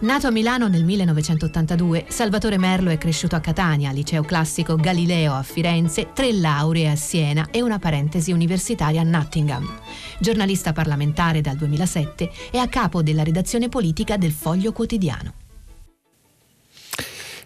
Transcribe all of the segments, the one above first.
Nato a Milano nel 1982, Salvatore Merlo è cresciuto a Catania, liceo classico Galileo a Firenze, tre lauree a Siena e una parentesi universitaria a Nottingham. Giornalista parlamentare dal 2007 è a capo della redazione politica del Foglio Quotidiano.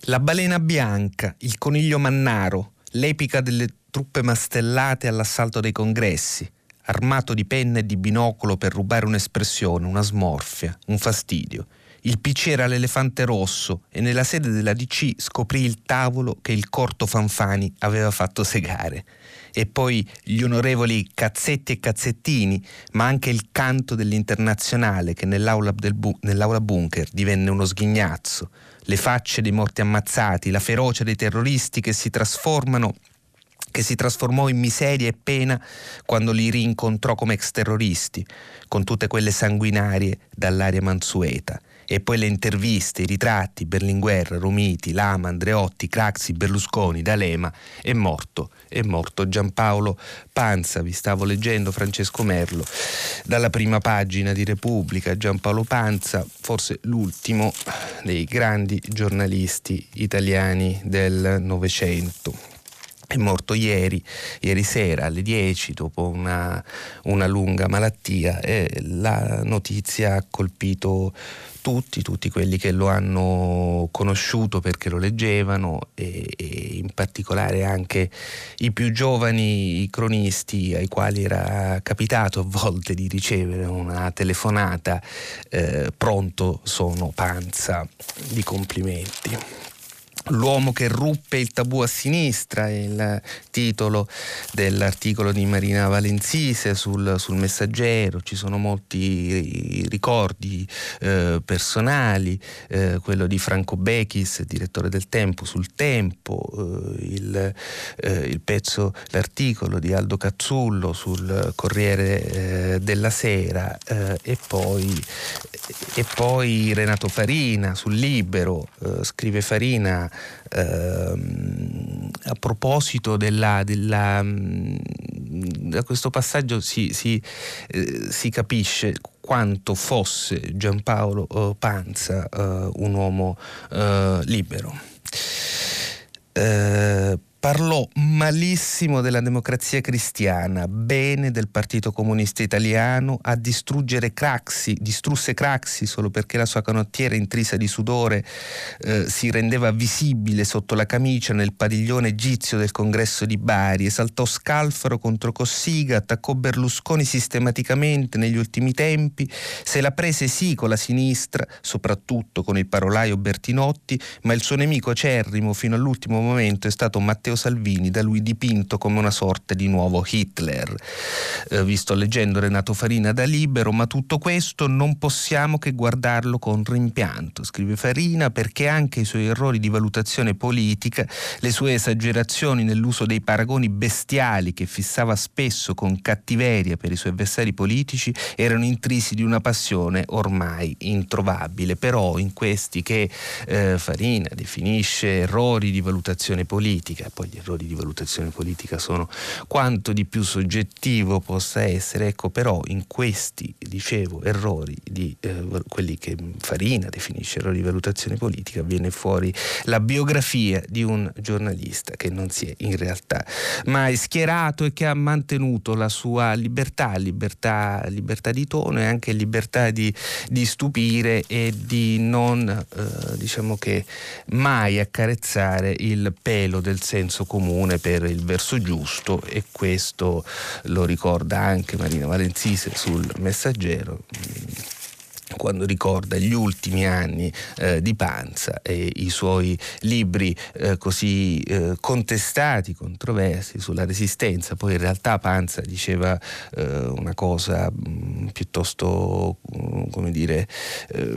La balena bianca, il coniglio mannaro, l'epica delle truppe mastellate all'assalto dei congressi, armato di penna e di binocolo per rubare un'espressione, una smorfia, un fastidio il PC era l'elefante rosso e nella sede della DC scoprì il tavolo che il corto Fanfani aveva fatto segare. E poi gli onorevoli cazzetti e cazzettini, ma anche il canto dell'internazionale che nell'aula, bu- nell'aula bunker divenne uno sghignazzo, le facce dei morti ammazzati, la ferocia dei terroristi che si trasformano che si trasformò in miseria e pena quando li rincontrò come ex terroristi, con tutte quelle sanguinarie dall'aria mansueta e poi le interviste, i ritratti, Berlinguer, Romiti, Lama, Andreotti, Craxi, Berlusconi, D'Alema, è morto, è morto Giampaolo Panza, vi stavo leggendo Francesco Merlo, dalla prima pagina di Repubblica, Giampaolo Panza, forse l'ultimo dei grandi giornalisti italiani del Novecento. È morto ieri, ieri sera alle 10 dopo una, una, lunga malattia e la notizia ha colpito tutti, tutti quelli che lo hanno conosciuto perché lo leggevano e, e in particolare anche i più giovani cronisti ai quali era capitato a volte di ricevere una telefonata eh, pronto sono panza di complimenti. L'uomo che ruppe il tabù a sinistra è il titolo dell'articolo di Marina Valenzise sul, sul messaggero, ci sono molti ricordi eh, personali, eh, quello di Franco Bechis, direttore del Tempo, sul Tempo, eh, il, eh, il, pezzo, l'articolo di Aldo Cazzullo sul Corriere eh, della Sera eh, e poi, e, poi, Renato Farina sul Libero, scrive Farina ehm, a proposito della, della, mm, da questo passaggio si, si, eh, si, capisce quanto fosse Giampaolo eh, Panza eh, un uomo eh, libero. Parlò malissimo della democrazia cristiana, bene del Partito Comunista Italiano, a distruggere Craxi, distrusse Craxi solo perché la sua canottiera intrisa di sudore eh, si rendeva visibile sotto la camicia nel padiglione egizio del congresso di Bari, esaltò Scalfaro contro Cossiga, attaccò Berlusconi sistematicamente negli ultimi tempi, se la prese sì con la sinistra, soprattutto con il parolaio Bertinotti, ma il suo nemico acerrimo fino all'ultimo momento è stato Matteo Matteo Salvini, da lui dipinto come una sorta di nuovo Hitler. Eh, vi sto leggendo Renato Farina da Libero, ma tutto questo non possiamo che guardarlo con rimpianto, scrive Farina, perché anche i suoi errori di valutazione politica, le sue esagerazioni nell'uso dei paragoni bestiali che fissava spesso con cattiveria per i suoi avversari politici, erano intrisi di una passione ormai introvabile. Però in questi che eh, Farina definisce errori di valutazione politica, poi gli errori di valutazione politica sono quanto di più soggettivo possa essere, ecco però in questi, dicevo, errori di eh, quelli che Farina definisce errori di valutazione politica, viene fuori la biografia di un giornalista che non si è in realtà mai schierato e che ha mantenuto la sua libertà, libertà, libertà di tono e anche libertà di, di stupire e di non, eh, diciamo che, mai accarezzare il pelo del senso senso comune per il verso giusto e questo lo ricorda anche Marina Valenzise sul Messaggero quando ricorda gli ultimi anni eh, di Panza e i suoi libri eh, così eh, contestati, controversi sulla resistenza. Poi in realtà Panza diceva eh, una cosa mh, mm, piuttosto, mh, come dire, eh,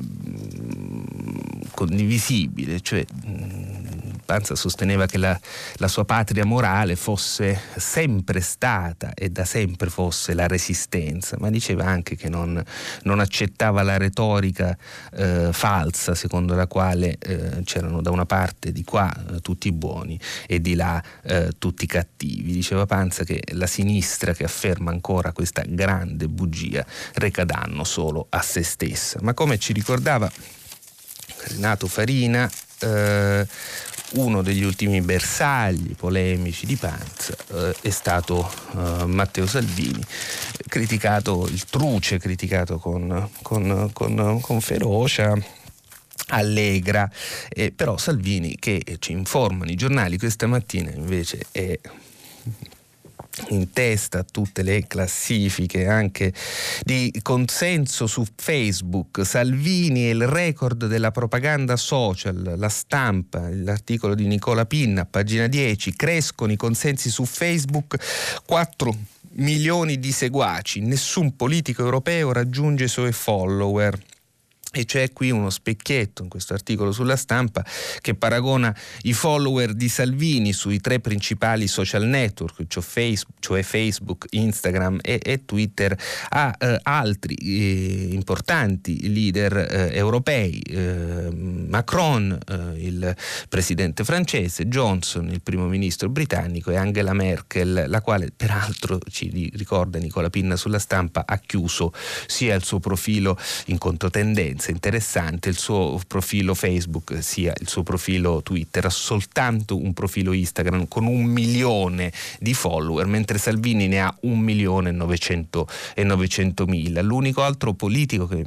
condivisibile, cioè mh, mm, Panza sosteneva che la, la, sua patria morale fosse sempre stata e da sempre fosse la resistenza, ma diceva anche che non, non accettava la retorica eh, falsa secondo la quale eh, c'erano da una parte di qua eh, tutti buoni e di là eh, tutti cattivi. Diceva Panza che la sinistra che afferma ancora questa grande bugia reca danno solo a se stessa. Ma come ci ricordava Renato Farina, eh, uno degli ultimi bersagli polemici di Panza eh, è stato eh, Matteo Salvini, criticato il truce, criticato con, con, con, con ferocia allegra, eh, però Salvini che ci informano i giornali questa mattina invece è in testa a tutte le classifiche anche di consenso su Facebook. Salvini è il record della propaganda social, la stampa, l'articolo di Nicola Pinna, pagina 10, crescono i consensi su Facebook 4 milioni di seguaci, nessun politico europeo raggiunge i suoi follower. E c'è qui uno specchietto in questo articolo sulla stampa che paragona i follower di Salvini sui tre principali social network, cioè Facebook, cioè Facebook Instagram e, e, Twitter, a eh, altri eh, importanti leader eh, europei, eh, Macron, eh, il presidente francese, Johnson, il primo ministro britannico e Angela Merkel, la quale peraltro ci ricorda Nicola Pinna sulla stampa ha chiuso sia il suo profilo in controtendenza abbastanza interessante il suo profilo Facebook sia il suo profilo Twitter, ha soltanto un profilo Instagram con un milione di follower, mentre Salvini ne ha un milione e novecentomila. L'unico altro politico che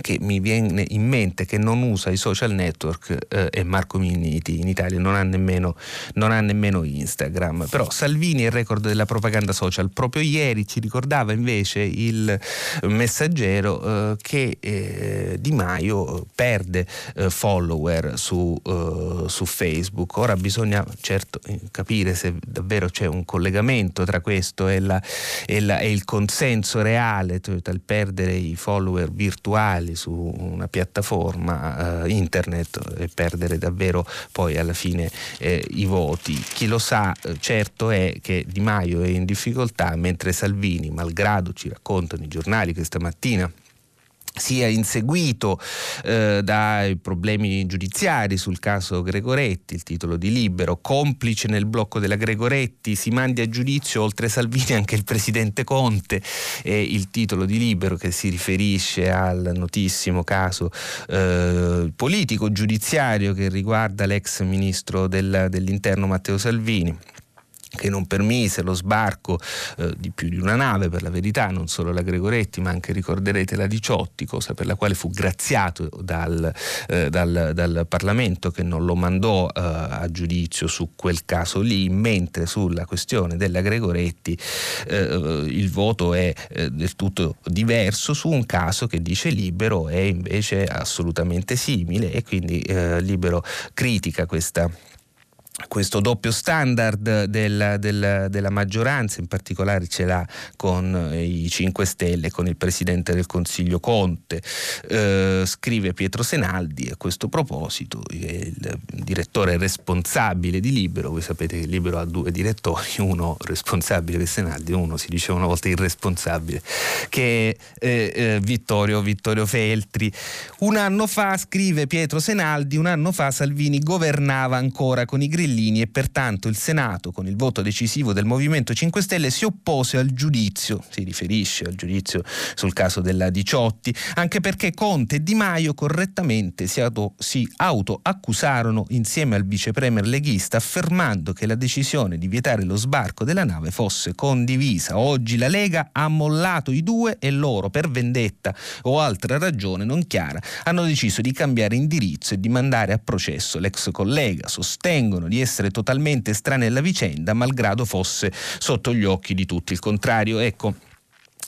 che mi viene in mente che non usa i social network eh, è Marco Minniti in Italia non ha, nemmeno, non ha, nemmeno, Instagram. Però Salvini è il record della propaganda social. Proprio ieri ci ricordava invece il messaggero eh, che eh, Di Maio perde eh, follower su, eh, su, Facebook. Ora bisogna certo eh, capire se davvero c'è un collegamento tra questo e, la, e, la, e il consenso reale cioè tra il perdere i follower virtuali digitali su una piattaforma eh, internet e perdere davvero poi alla fine eh, i voti. Chi lo sa eh, certo è che Di Maio è in difficoltà mentre Salvini, malgrado ci raccontano i giornali questa mattina, sia inseguito eh, dai problemi giudiziari sul caso Gregoretti, il titolo di Libero, complice nel blocco della Gregoretti, si mandi a giudizio oltre Salvini anche il presidente Conte, e il titolo di Libero che si riferisce al notissimo caso eh, politico giudiziario che riguarda l'ex ministro del, dell'interno Matteo Salvini che non permise lo sbarco eh, di più di una nave, per la verità, non solo la Gregoretti, ma anche ricorderete la Diciotti, cosa per la quale fu graziato dal, eh, dal, dal Parlamento che non lo mandò eh, a giudizio su quel caso lì, mentre sulla questione della Gregoretti eh, il voto è eh, del tutto diverso su un caso che dice libero è invece assolutamente simile e quindi eh, libero critica questa questo doppio standard del, del, della maggioranza, in particolare ce l'ha con i 5 Stelle, con il Presidente del Consiglio Conte. Eh, scrive Pietro Senaldi a questo proposito, il direttore responsabile di Libero, voi sapete che Libero ha due direttori, uno responsabile che Senaldi, uno si diceva una volta irresponsabile, che è eh, eh, Vittorio, Vittorio Feltri. Un anno fa, scrive Pietro Senaldi, un anno fa Salvini governava ancora con i grilli Grillini e pertanto il Senato, con il voto decisivo del Movimento 5 Stelle, si oppose al giudizio, si riferisce al giudizio sul caso della Diciotti, anche perché Conte e Di Maio correttamente si, auto, si autoaccusarono insieme al vicepremier leghista affermando che la decisione di vietare lo sbarco della nave fosse condivisa. Oggi la Lega ha mollato i due e loro, per vendetta o altra ragione non chiara, hanno deciso di cambiare indirizzo e di mandare a processo l'ex collega. Sostengono di di essere totalmente estranei alla vicenda, malgrado fosse sotto gli occhi di tutti. Il contrario, ecco,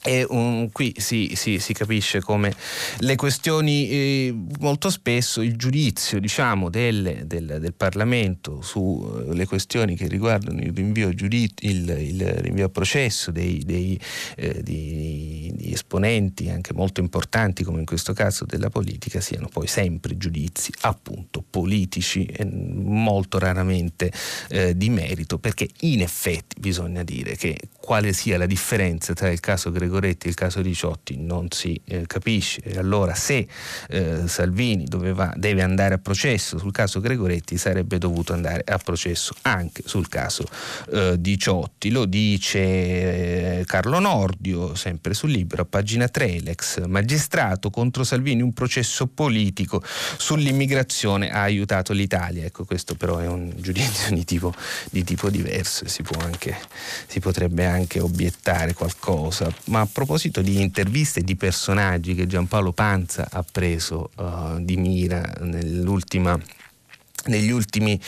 e um, qui si, si, si, capisce come le questioni, eh, molto spesso il giudizio diciamo, delle, del, del, Parlamento sulle uh, questioni che riguardano il rinvio, giudiz- il, il rinvio a processo dei, dei, eh, di, di, esponenti anche molto importanti come in questo caso della politica siano poi sempre giudizi appunto politici e molto raramente eh, di merito perché in effetti bisogna dire che quale sia la differenza tra il caso Gregorio Gregoretti e il caso di Ciotti non si eh, capisce. E allora se eh, Salvini doveva, deve andare a processo sul caso Gregoretti sarebbe dovuto andare a processo anche sul caso eh, di Ciotti. Lo dice eh, Carlo Nordio, sempre sul libro, a pagina 3, l'ex magistrato contro Salvini, un processo politico sull'immigrazione ha aiutato l'Italia. Ecco, questo però è un giudizio di tipo, di tipo diverso e si, anche, si potrebbe anche obiettare qualcosa. Ma ma a proposito di interviste di personaggi che Giampaolo Panza ha preso uh, di mira nell'ultima negli ultimi,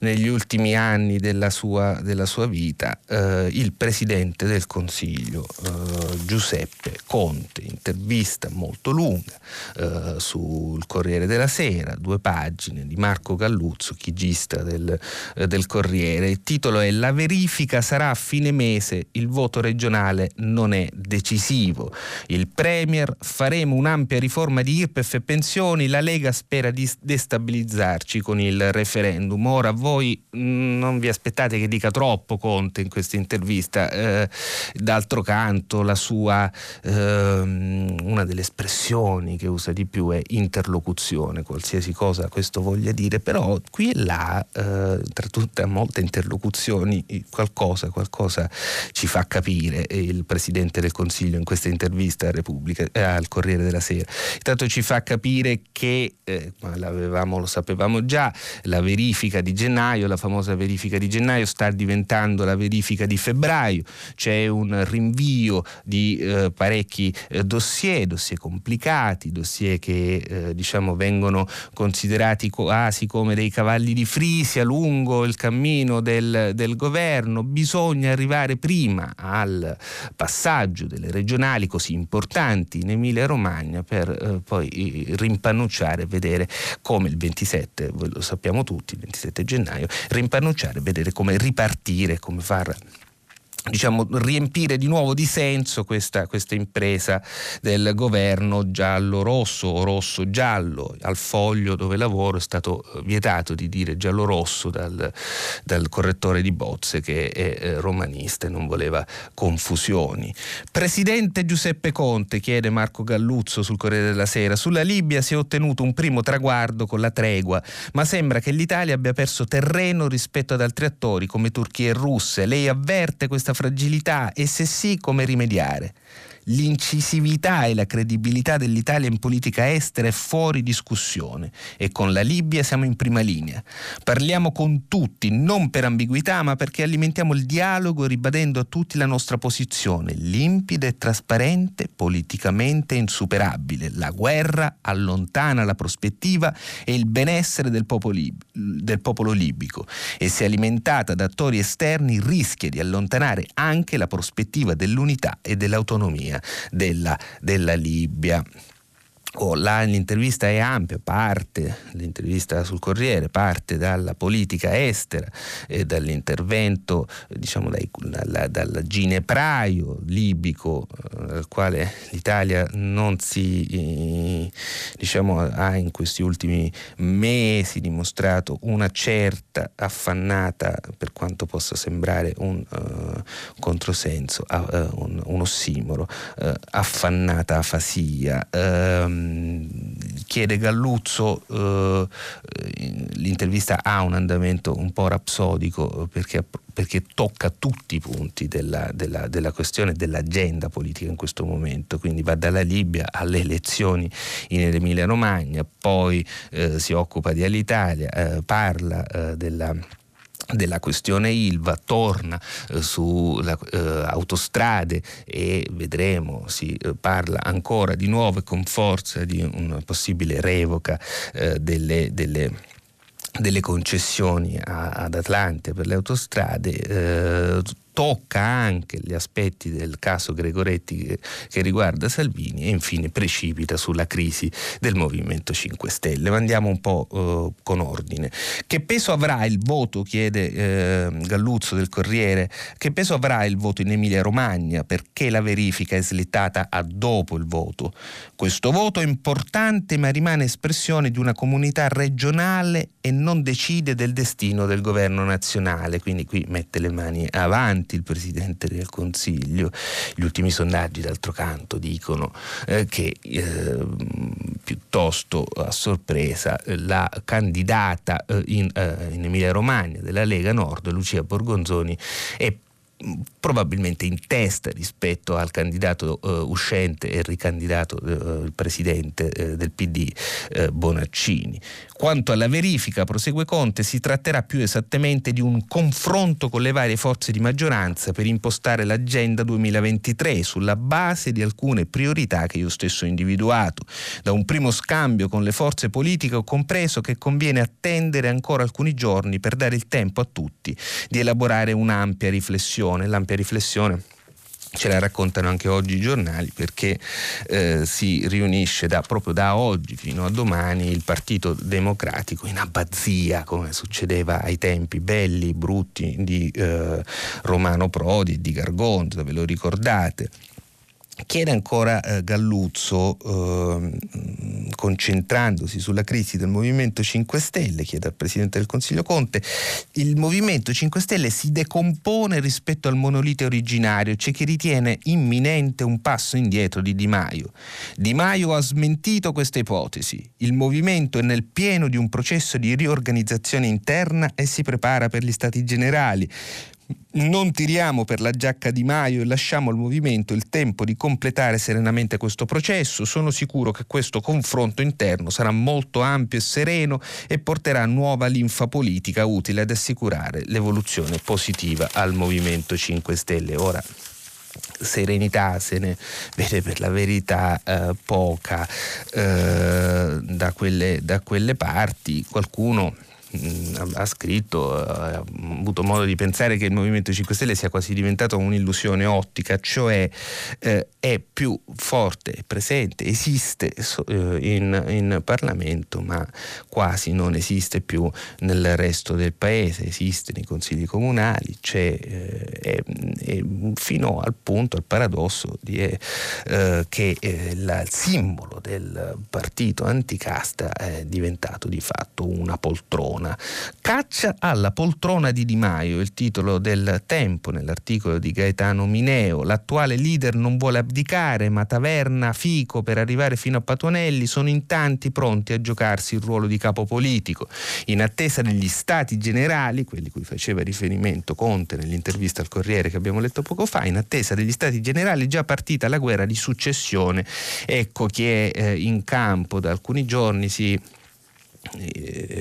negli ultimi, anni della sua, della sua vita eh, il Presidente del Consiglio eh, Giuseppe Conte, intervista molto lunga eh, sul Corriere della Sera, due pagine di Marco Galluzzo, chigista del, eh, del Corriere. Il titolo è La verifica sarà a fine mese, il voto regionale non è decisivo. Il Premier faremo un'ampia riforma di IRPEF e pensioni, la Lega spera di destabilizzarci con il referendum. Ora voi mm, non vi aspettate che dica troppo Conte in questa intervista, eh, d'altro canto la sua, eh, una delle espressioni che usa di più è interlocuzione, qualsiasi cosa questo voglia dire, però qui e là, eh, tra tutte molte interlocuzioni, qualcosa, qualcosa ci fa capire il Presidente del Consiglio in questa intervista eh, al Corriere della Sera. Intanto ci fa capire che, eh, ma lo sapevamo già, la verifica di gennaio, la famosa verifica di gennaio sta diventando la verifica di febbraio, c'è un rinvio di eh, parecchi eh, dossier, dossier complicati, dossier che eh, diciamo vengono considerati quasi come dei cavalli di Frisia lungo il cammino del, del governo, bisogna arrivare prima al passaggio delle regionali così importanti in Emilia Romagna per eh, poi rimpannucciare e vedere come il 27, lo sappiamo sappiamo tutti, il 27 gennaio, rimpannucciare, vedere come ripartire, come far diciamo, riempire di nuovo di senso questa, questa impresa del governo giallo-rosso o rosso-giallo. Al foglio dove lavoro è stato eh, vietato di dire giallo-rosso dal, dal correttore di bozze che è eh, romanista e non voleva confusioni. Presidente Giuseppe Conte, chiede Marco Galluzzo sul Corriere della Sera, sulla Libia si è ottenuto un primo traguardo con la tregua, ma sembra che l'Italia abbia perso terreno rispetto ad altri attori come Turchia e Russia. Lei avverte questa fragilità e se sì come rimediare l'incisività e la credibilità dell'Italia in politica estera è fuori discussione e con la Libia siamo in prima linea. Parliamo con tutti, non per ambiguità, ma perché alimentiamo il dialogo ribadendo a tutti la nostra posizione, limpida e trasparente, politicamente insuperabile. La guerra allontana la prospettiva e il benessere del popolo, del popolo libico e se alimentata da attori esterni rischia di allontanare anche la prospettiva dell'unità e dell'autonomia della, della Libia. Oh, là l'intervista è ampia, parte, l'intervista sul Corriere parte dalla politica estera e dall'intervento diciamo, dai, dalla, dal ginepraio libico eh, al quale l'Italia non si eh, diciamo, ha in questi ultimi mesi dimostrato una certa affannata, per quanto possa sembrare un uh, controsenso, uh, un, un, ossimoro, uh, affannata afasia. Um, chiede Galluzzo, eh, l'intervista ha un andamento un po' rapsodico perché, perché tocca tutti i punti della, della, della, questione dell'agenda politica in questo momento, quindi va dalla Libia alle elezioni in Emilia Romagna, poi eh, si occupa di Alitalia, eh, parla eh, della della questione Ilva torna eh, sulle eh, autostrade e vedremo, si eh, parla ancora di nuovo e con forza di una possibile revoca eh, delle, delle delle concessioni ad Atlante per le autostrade, eh, tocca anche gli aspetti del caso Gregoretti che, che, riguarda Salvini e infine precipita sulla crisi del Movimento 5 Stelle. Ma andiamo un po' eh, con ordine. Che peso avrà il voto, chiede eh, Galluzzo del Corriere, che peso avrà il voto in Emilia Romagna perché la verifica è slittata a dopo il voto? Questo voto è importante ma rimane espressione di una comunità regionale e non decide del destino del governo nazionale, quindi qui mette le mani avanti il Presidente del Consiglio. Gli ultimi sondaggi d'altro canto dicono eh, che eh, piuttosto a sorpresa la candidata eh, in, eh, in Emilia Romagna della Lega Nord, Lucia Borgonzoni, è probabilmente in testa rispetto al candidato uh, uscente e ricandidato il presidente uh, del PD Bonaccini. Quanto alla verifica, prosegue Conte, si tratterà più esattamente di un confronto con le varie forze di maggioranza per impostare l'agenda 2023 sulla base di alcune priorità che io stesso ho individuato. Da un primo scambio con le forze politiche ho compreso che conviene attendere ancora alcuni giorni per dare il tempo a tutti di elaborare un'ampia riflessione. L'ampia riflessione ce la raccontano anche oggi i giornali perché eh, si riunisce da, proprio da oggi fino a domani il Partito Democratico in abbazia come succedeva ai tempi belli, brutti di eh, Romano Prodi e di Gargonzo, ve lo ricordate? Chiede ancora eh, Galluzzo, eh, concentrandosi sulla crisi del Movimento 5 Stelle, chiede al Presidente del Consiglio Conte, il Movimento 5 Stelle si decompone rispetto al monolite originario, c'è chi ritiene imminente un passo indietro di Di Maio. Di Maio ha smentito questa ipotesi, il Movimento è nel pieno di un processo di riorganizzazione interna e si prepara per gli Stati Generali non tiriamo per la giacca di Maio e lasciamo al movimento il tempo di completare serenamente questo processo. Sono sicuro che questo confronto interno sarà molto ampio e sereno e porterà nuova linfa politica utile ad assicurare l'evoluzione positiva al Movimento 5 Stelle. Ora serenità se ne vede per la verità eh, poca eh, da, quelle, da quelle parti. Qualcuno ha scritto, ha avuto modo di pensare che il Movimento 5 Stelle sia quasi diventato un'illusione ottica, cioè eh, è più forte, presente, esiste eh, in, in, Parlamento, ma quasi non esiste più nel resto del paese, esiste nei consigli comunali, c'è eh, è, fino al punto, al paradosso di, eh, che eh, la, il simbolo del partito anticasta è diventato di fatto una poltrona poltrona. Caccia alla poltrona di Di Maio, il titolo del Tempo nell'articolo di Gaetano Mineo. L'attuale leader non vuole abdicare, ma Taverna, Fico per arrivare fino a Patuanelli sono in tanti pronti a giocarsi il ruolo di capo politico. In attesa degli stati generali, quelli cui faceva riferimento Conte nell'intervista al Corriere che abbiamo letto poco fa, in attesa degli stati generali è già partita la guerra di successione. Ecco chi è eh, in campo da alcuni giorni si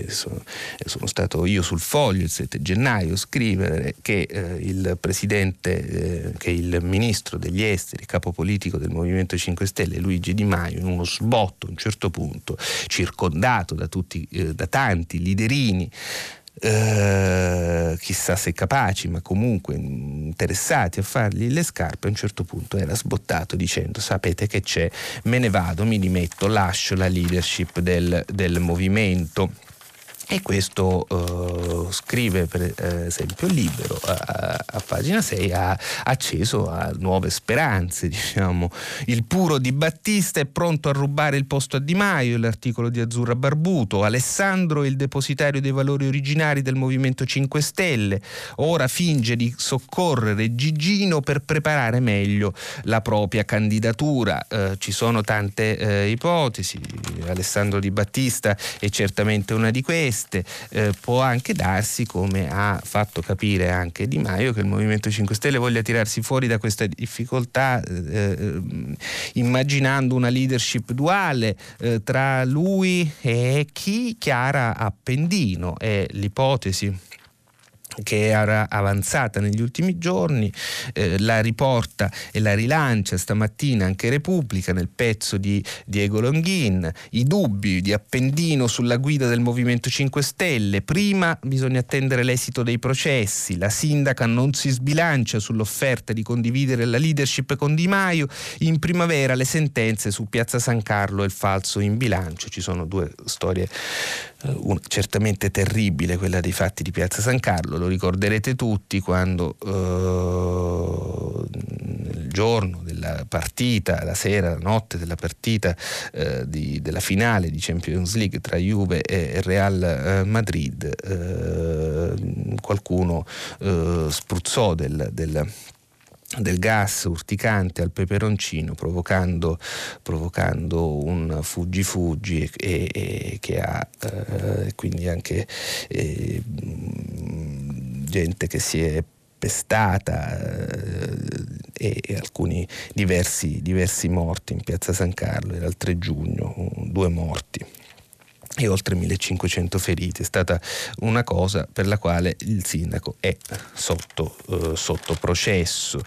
sono, sono, stato io sul foglio il 7 gennaio a scrivere che eh, il presidente, eh, che il ministro degli esteri, capo politico del Movimento 5 Stelle, Luigi Di Maio, in uno sbotto a un certo punto, circondato da, tutti, eh, da tanti liderini, eh, chissà se capaci, ma comunque interessati a fargli le scarpe, a un certo punto era sbottato dicendo sapete che c'è, me ne vado, mi dimetto, lascio la leadership del, del movimento. E questo uh, scrive per esempio Libero a, a, pagina 6 ha acceso a nuove speranze. Diciamo. Il puro di Battista è pronto a rubare il posto a Di Maio, l'articolo di Azzurra Barbuto. Alessandro è il depositario dei valori originari del Movimento 5 Stelle. Ora finge di soccorrere Gigino per preparare meglio la propria candidatura. Uh, ci sono tante uh, ipotesi. Alessandro Di Battista è certamente una di queste queste eh, può anche darsi, come ha fatto capire anche Di Maio, che il Movimento 5 Stelle voglia tirarsi fuori da questa difficoltà eh, eh immaginando una leadership duale eh, tra lui e chi Chiara Appendino. È l'ipotesi che era avanzata negli ultimi giorni, eh, la riporta e la rilancia stamattina anche Repubblica nel pezzo di Diego Longhin, i dubbi di Appendino sulla guida del Movimento 5 Stelle, prima bisogna attendere l'esito dei processi, la sindaca non si sbilancia sull'offerta di condividere la leadership con Di Maio, in primavera le sentenze su Piazza San Carlo e il falso in bilancio, ci sono due storie eh, una, certamente terribile quella dei fatti di Piazza San Carlo, lo ricorderete tutti quando eh, il giorno della partita, la sera, la notte della partita eh, di, della finale di Champions League tra Juve e Real Madrid, qualcuno spruzzò del, del del gas urticante al peperoncino provocando, provocando un fuggi-fuggi e, e, che ha eh, quindi anche eh, gente che si è pestata eh, e, e, alcuni diversi, diversi morti in piazza San Carlo, era il 3 giugno, due morti e oltre 1500 feriti. È stata una cosa per la quale il sindaco è sotto, eh, sotto processo.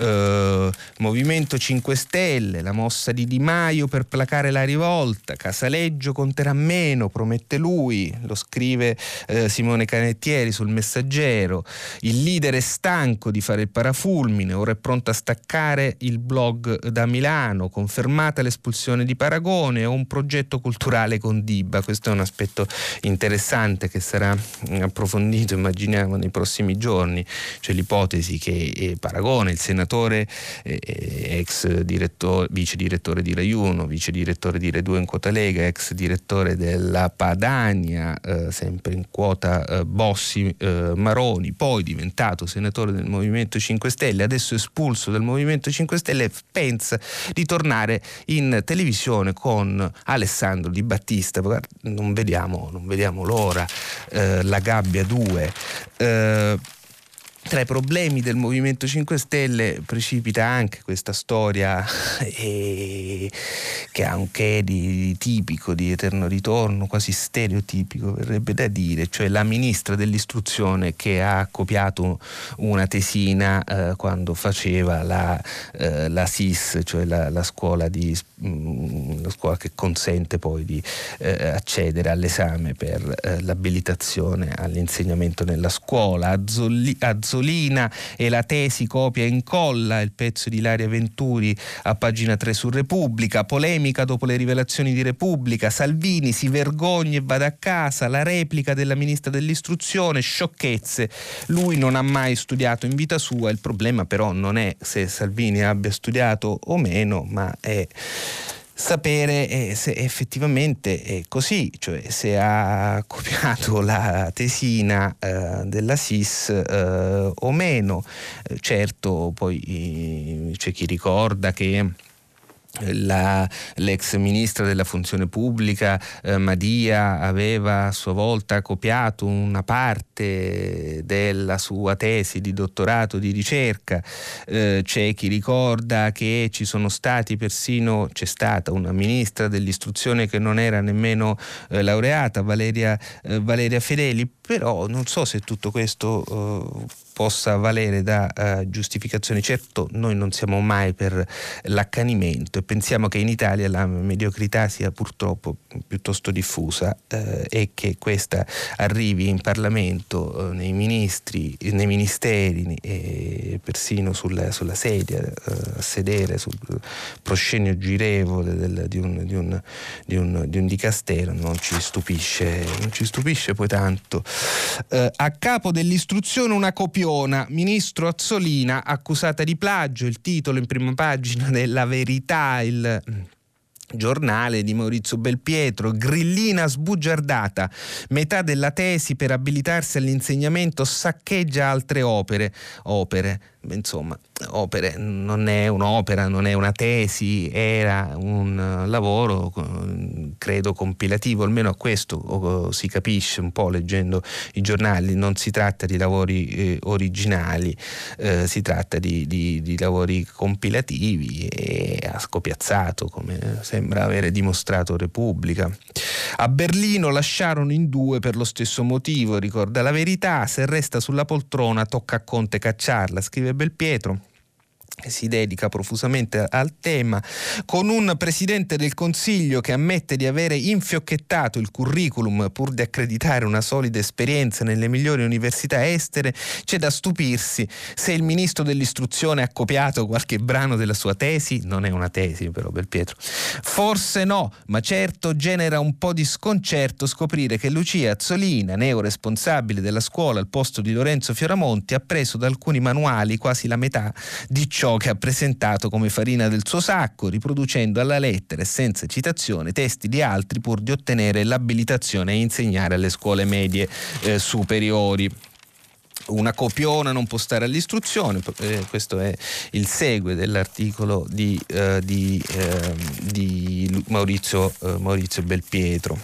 Eh, Movimento 5 Stelle, la mossa di Di Maio per placare la rivolta, Casaleggio conterà meno, promette lui, lo scrive eh, Simone Canettieri sul messaggero. Il leader è stanco di fare il parafulmine, ora è pronto a staccare il blog da Milano, confermata l'espulsione di Paragone e un progetto culturale con Diba questo è un aspetto interessante che sarà approfondito, immaginiamo, nei prossimi giorni, cioè l'ipotesi che eh, Paragone, il senatore, eh, ex direttore, vice direttore di Rai 1, vice direttore di Rai 2 in quota Lega, ex direttore della Padania, eh, sempre in quota eh, Bossi eh, Maroni, poi diventato senatore del Movimento 5 Stelle, adesso espulso dal Movimento 5 Stelle, pensa di tornare in televisione con Alessandro Di Battista non vediamo, non vediamo l'ora, eh, la gabbia 2. Eh, tra i problemi del Movimento 5 Stelle precipita anche questa storia eh, che ha un che di tipico, di eterno ritorno, quasi stereotipico verrebbe da dire, cioè la ministra dell'istruzione che ha copiato una tesina eh, quando faceva la, eh, la SIS, cioè la, la, scuola di, mh, mm, la, scuola che consente poi di eh, accedere all'esame per eh, l'abilitazione all'insegnamento nella scuola. Azzolli, Azzolli Pasolina e la tesi copia e incolla il pezzo di Ilaria Venturi a pagina 3 su Repubblica, polemica dopo le rivelazioni di Repubblica, Salvini si vergogna e vada a casa, la replica della ministra dell'istruzione, sciocchezze, lui non ha mai studiato in vita sua, il problema però non è se Salvini abbia studiato o meno, ma è sapere eh, se effettivamente è così, cioè se ha copiato la tesina eh, della SIS eh, o meno. Eh, certo, poi c'è chi ricorda che la, l'ex ministra della funzione pubblica eh, Madia aveva a sua volta copiato una parte della sua tesi di dottorato di ricerca, eh, c'è chi ricorda che ci sono stati persino, c'è stata una ministra dell'istruzione che non era nemmeno eh, laureata, Valeria, eh, Valeria, Fedeli, però non so se tutto questo eh, possa valere da uh, giustificazione. Certo, noi non siamo mai per l'accanimento e pensiamo che in Italia la mediocrità sia purtroppo piuttosto diffusa eh, e che questa arrivi in Parlamento, eh, nei ministri, nei ministeri e persino sulla, sulla sedia, eh, a sedere sul proscenio girevole del, di, un, di, un, di, un, di un dicastero non ci stupisce, non ci stupisce poi tanto. Eh, a capo dell'istruzione una copia Campiona, ministro Azzolina accusata di plagio, il titolo in prima pagina della verità, il giornale di Maurizio Belpietro, grillina sbugiardata, metà della tesi per abilitarsi all'insegnamento saccheggia altre opere, opere insomma, opere, non è un'opera, non è una tesi, era un lavoro, credo, compilativo, almeno a questo si capisce un po' leggendo i giornali, non si tratta di lavori eh, originali, eh, si tratta di, di, di, lavori compilativi e ha scopiazzato, come sembra avere dimostrato Repubblica. A Berlino lasciarono in due per lo stesso motivo, ricorda la verità, se resta sulla poltrona tocca a Conte cacciarla, scrive Belpietro si dedica profusamente al tema, con un presidente del Consiglio che ammette di avere infiocchettato il curriculum pur di accreditare una solida esperienza nelle migliori università estere, c'è da stupirsi se il ministro dell'istruzione ha copiato qualche brano della sua tesi, non è una tesi però Belpietro. Forse no, ma certo genera un po' di sconcerto scoprire che Lucia Azzolina, neoresponsabile della scuola al posto di Lorenzo Fioramonti, ha preso da alcuni manuali quasi la metà di ciò ciò che ha presentato come farina del suo sacco, riproducendo alla lettera e senza citazione testi di altri pur di ottenere l'abilitazione a insegnare alle scuole medie eh, superiori una copiona non può stare all'istruzione, eh, questo è il segue dell'articolo di, eh, di, eh, di Maurizio, Maurizio, Belpietro.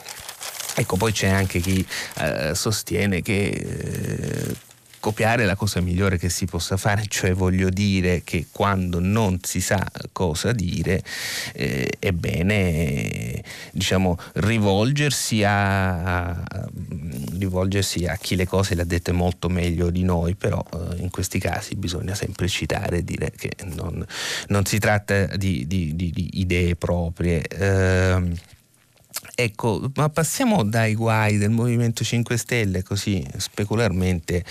Ecco, poi c'è anche chi eh, sostiene che eh, copiare è la cosa migliore che si possa fare, cioè voglio dire che quando non si sa cosa dire eh, è bene diciamo, rivolgersi a, a, rivolgersi a chi le cose le ha dette molto meglio di noi, però eh, in questi casi bisogna sempre citare e dire che non, non si tratta di, di, di, di idee proprie. Eh, Ecco, ma passiamo dai guai del Movimento 5 Stelle, così specularmente,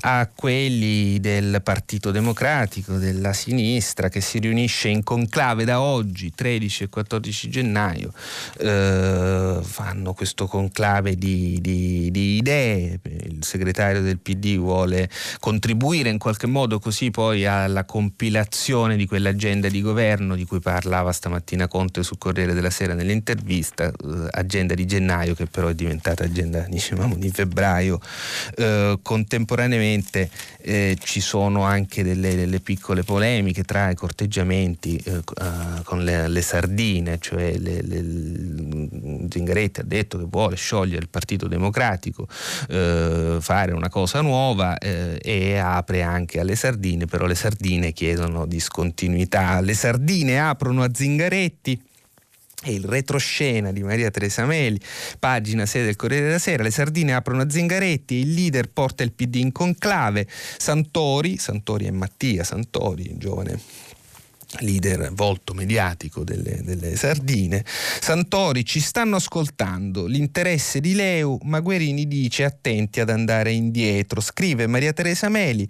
a quelli del Partito Democratico, della sinistra, che si riunisce in conclave da oggi, 13 e 14 gennaio. Eh, fanno questo conclave di, di, di, idee. Il segretario del PD vuole contribuire in qualche modo così poi alla compilazione di quell'agenda di governo di cui parlava stamattina Conte sul Corriere della Sera nell'intervista eh, agenda di gennaio che però è diventata agenda dicevamo di febbraio. Eh, contemporaneamente eh, ci sono anche delle, delle, piccole polemiche tra i corteggiamenti eh, eh con le, le, sardine cioè le, le, Zingaretti ha detto che vuole sciogliere il Partito Democratico eh, fare una cosa nuova eh, e apre anche alle sardine però le sardine chiedono discontinuità. Le sardine aprono a Zingaretti è il retroscena di Maria Teresa Meli, pagina 6 del Corriere della Sera. Le sardine aprono a Zingaretti, il leader porta il PD in conclave. Santori, Santori e Mattia Santori, giovane leader volto mediatico delle, delle, sardine. Santori ci stanno ascoltando, l'interesse di Leu, ma Guerini dice attenti ad andare indietro, scrive Maria Teresa Meli.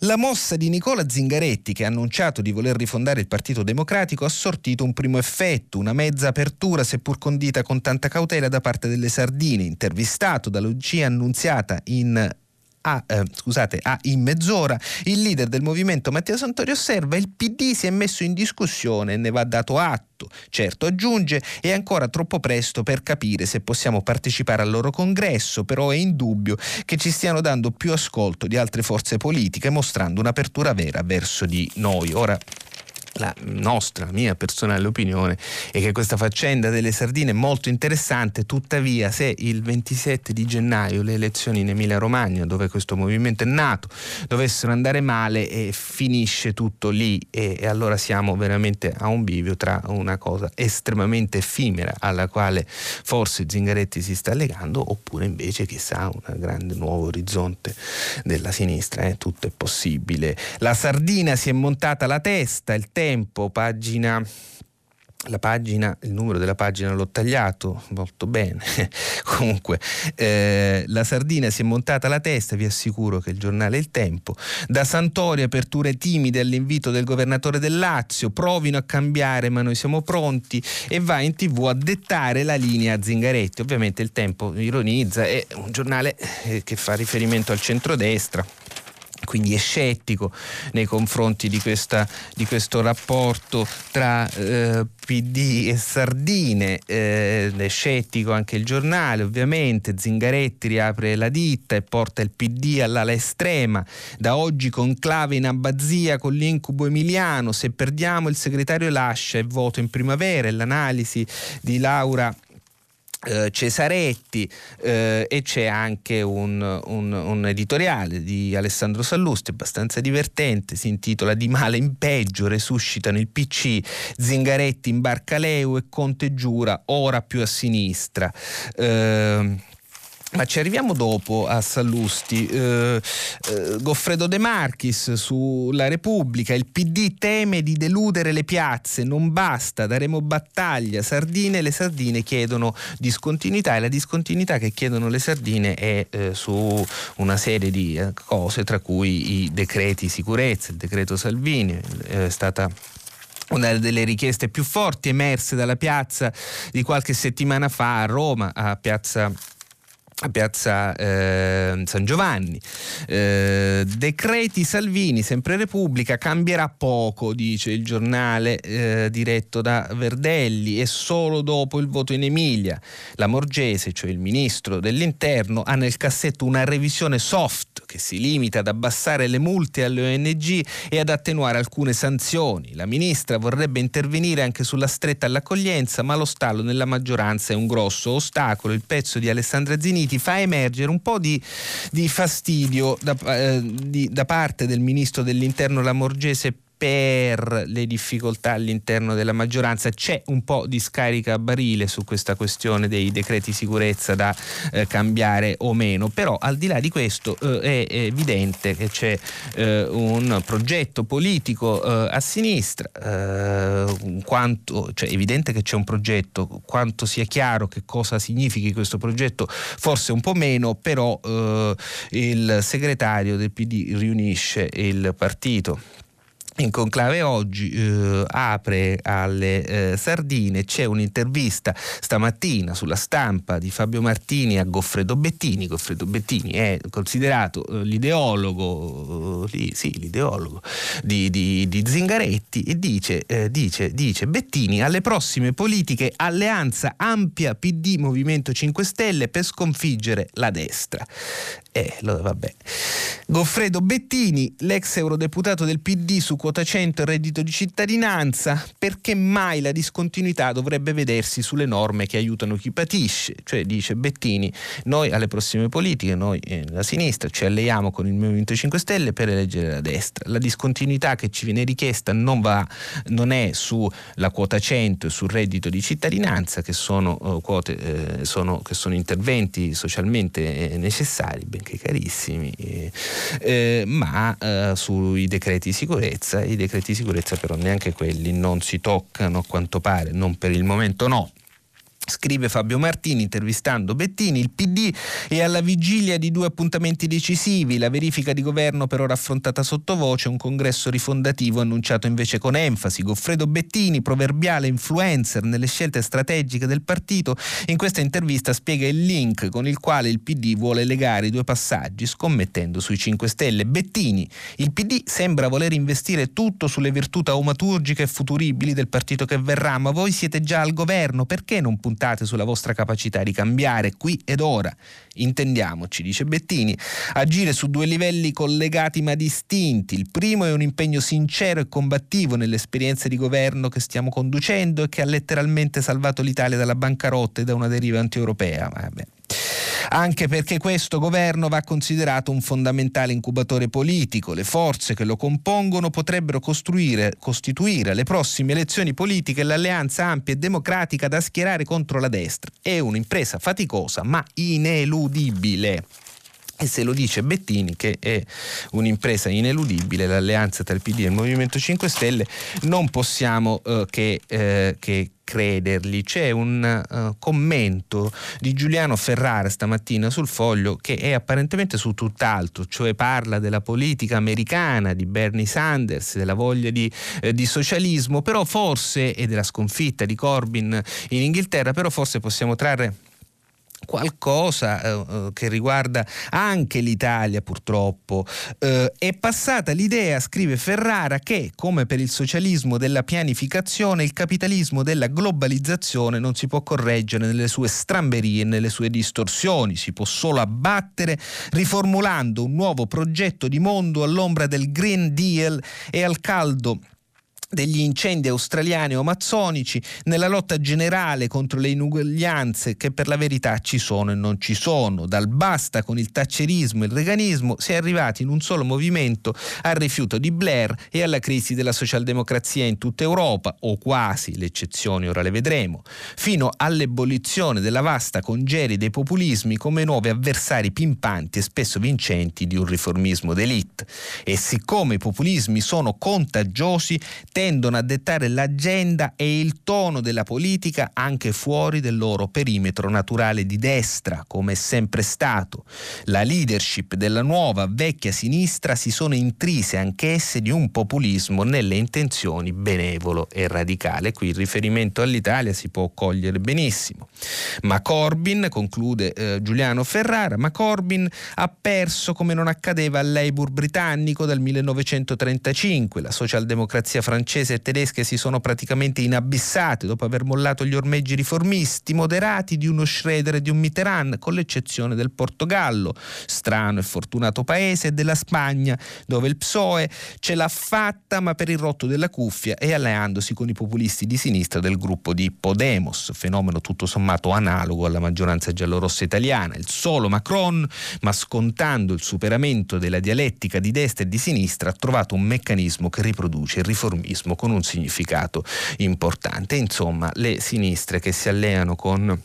La mossa di Nicola Zingaretti, che ha annunciato di voler rifondare il Partito Democratico, ha sortito un primo effetto, una mezza apertura, seppur condita con tanta cautela da parte delle sardine. Intervistato da Lucia Annunziata in a, eh, scusate, a in mezz'ora, il leader del movimento Matteo Santori osserva il PD si è messo in discussione e ne va dato atto. Certo, aggiunge, è ancora troppo presto per capire se possiamo partecipare al loro congresso, però è indubbio che ci stiano dando più ascolto di altre forze politiche, mostrando un'apertura vera verso di noi. Ora, la nostra, mia personale opinione è che questa faccenda delle sardine è molto interessante, tuttavia se il 27 di gennaio le elezioni in Emilia Romagna, dove questo movimento è nato, dovessero andare male e finisce tutto lì e, e allora siamo veramente a un bivio tra una cosa estremamente effimera alla quale forse Zingaretti si sta legando oppure invece chissà un grande nuovo orizzonte della sinistra, eh? tutto è possibile. La sardina si è montata la testa, il tempo tempo, pagina la pagina, il numero della pagina l'ho tagliato molto bene. Comunque, eh, la sardina si è montata la testa, vi assicuro che il giornale Il Tempo. Da Santori aperture timide all'invito del governatore del Lazio, provino a cambiare ma noi siamo pronti e va in tv a dettare la linea a Zingaretti. Ovviamente il Tempo ironizza, è un giornale eh, che fa riferimento al centrodestra quindi è scettico nei confronti di, questa, di questo rapporto tra eh, PD e Sardine, eh, è scettico anche il giornale ovviamente, Zingaretti riapre la ditta e porta il PD all'ala estrema, da oggi conclave in abbazia con l'incubo emiliano, se perdiamo il segretario lascia e voto in primavera, l'analisi di Laura Cesaretti eh, e c'è anche un, un, un, editoriale di Alessandro Sallusti abbastanza divertente, si intitola Di male in peggio, resuscitano il PC, Zingaretti in barca Leu e Conte giura ora più a sinistra. Eh, ma ci arriviamo dopo a Sallusti. Eh, eh, Goffredo De Marchis sulla Repubblica, il PD teme di deludere le piazze, non basta, daremo battaglia, sardine, le sardine chiedono discontinuità e la discontinuità che chiedono le sardine è eh, su una serie di eh, cose, tra cui i decreti sicurezza, il decreto Salvini, è stata una delle richieste più forti emerse dalla piazza di qualche settimana fa a Roma, a piazza a Piazza eh, San Giovanni. Eh, decreti Salvini, sempre Repubblica, cambierà poco, dice il giornale eh, diretto da Verdelli, e solo dopo il voto in Emilia. La Morgese, cioè il ministro dell'interno, ha nel cassetto una revisione soft che si limita ad abbassare le multe alle ONG e ad attenuare alcune sanzioni. La ministra vorrebbe intervenire anche sulla stretta all'accoglienza, ma lo stallo nella maggioranza è un grosso ostacolo. Il pezzo di Alessandra Zinini Uniti fa emergere un po' di, di fastidio da, eh, di, da parte del ministro dell'interno Lamorgese per le difficoltà all'interno della maggioranza. C'è un po' di scarica a barile su questa questione dei decreti sicurezza da eh, cambiare o meno, però al di là di questo eh, è evidente che c'è eh, un progetto politico eh, a sinistra, eh, quanto, cioè è evidente che c'è un progetto, quanto sia chiaro che cosa significhi questo progetto forse un po' meno, però eh, il segretario del PD riunisce il partito in conclave oggi eh, apre alle eh, sardine, c'è un'intervista stamattina sulla stampa di Fabio Martini a Goffredo Bettini, Goffredo Bettini è considerato eh, l'ideologo, eh, sì, l'ideologo di, di, di, Zingaretti e dice, eh, dice, dice Bettini alle prossime politiche alleanza ampia PD Movimento 5 Stelle per sconfiggere la destra. Eh, vabbè. Goffredo Bettini, l'ex eurodeputato del PD su quota 100 e reddito di cittadinanza, perché mai la discontinuità dovrebbe vedersi sulle norme che aiutano chi patisce? Cioè, dice Bettini, noi alle prossime politiche, noi eh, la sinistra ci alleiamo con il Movimento 5 Stelle per eleggere la destra. La discontinuità che ci viene richiesta non, va, non è sulla quota 100 e sul reddito di cittadinanza, che sono, uh, quote, eh, sono, che sono interventi socialmente eh, necessari, anche carissimi, eh, ma eh, sui decreti sicurezza, i decreti sicurezza però neanche quelli non si toccano a quanto pare, non per il momento no. Scrive Fabio Martini intervistando Bettini, il PD è alla vigilia di due appuntamenti decisivi, la verifica di governo per ora affrontata sottovoce, un congresso rifondativo annunciato invece con enfasi. Goffredo Bettini, proverbiale influencer nelle scelte strategiche del partito, in questa intervista spiega il link con il quale il PD vuole legare i due passaggi, scommettendo sui 5 Stelle. Bettini, il PD sembra voler investire tutto sulle virtù taumaturgiche e futuribili del partito che verrà, ma voi siete già al governo, perché non puntate puntate sulla vostra capacità di cambiare qui ed ora. Intendiamoci, dice Bettini, agire su due livelli collegati ma distinti. Il primo è un impegno sincero e combattivo nell'esperienza di governo che stiamo conducendo e che ha letteralmente salvato l'Italia dalla bancarotta e da una deriva antieuropea. Vabbè anche perché questo governo va considerato un fondamentale incubatore politico. Le forze che lo compongono potrebbero costituire alle prossime elezioni politiche l'alleanza ampia e democratica da schierare contro la destra. È un'impresa faticosa ma ineludibile. E se lo dice Bettini, che è un'impresa ineludibile, l'alleanza tra il PD e il Movimento 5 Stelle, non possiamo eh, che, eh, che, crederli. C'è un uh, commento di Giuliano Ferrara stamattina sul foglio che è apparentemente su tutt'altro, cioè parla della politica americana, di Bernie Sanders, della voglia di, eh, di socialismo, però forse, e della sconfitta di Corbyn in Inghilterra, però forse possiamo trarre qualcosa eh, eh, che riguarda anche l'Italia purtroppo. Eh, è passata l'idea, scrive Ferrara, che come per il socialismo della pianificazione, il capitalismo della globalizzazione non si può correggere nelle sue stramberie e nelle sue distorsioni, si può solo abbattere riformulando un nuovo progetto di mondo all'ombra del Green Deal e al caldo degli incendi australiani o amazzonici, nella lotta generale contro le inuguaglianze che per la verità ci sono e non ci sono. Dal basta con il taccerismo e il reganismo si è arrivati in un solo movimento al rifiuto di Blair e alla crisi della socialdemocrazia in tutta Europa, o quasi, le eccezioni ora le vedremo, fino all'ebollizione della vasta congerie dei populismi come nuovi avversari pimpanti e spesso vincenti di un riformismo d'élite. E siccome i populismi sono contagiosi, tendono a dettare l'agenda e il tono della politica anche fuori del loro perimetro naturale di destra, come è sempre stato. La leadership della nuova vecchia sinistra si sono intrise anch'esse di un populismo nelle intenzioni benevolo e radicale. Qui il riferimento all'Italia si può cogliere benissimo. Ma Corbyn, conclude eh, Giuliano Ferrara, ma Corbyn ha perso come non accadeva al Labour britannico dal 1935. La socialdemocrazia francese francese e tedesche si sono praticamente inabissate dopo aver mollato gli ormeggi riformisti moderati di uno Schroeder e di un Mitterrand, con l'eccezione del Portogallo, strano e fortunato paese, e della Spagna, dove il PSOE ce l'ha fatta ma per il rotto della cuffia e alleandosi con i populisti di sinistra del gruppo di Podemos, fenomeno tutto sommato analogo alla maggioranza giallorossa italiana. Il solo Macron, ma scontando il superamento della dialettica di destra e di sinistra, ha trovato un meccanismo che riproduce il riformismo populismo con un significato importante. Insomma, le sinistre che si alleano con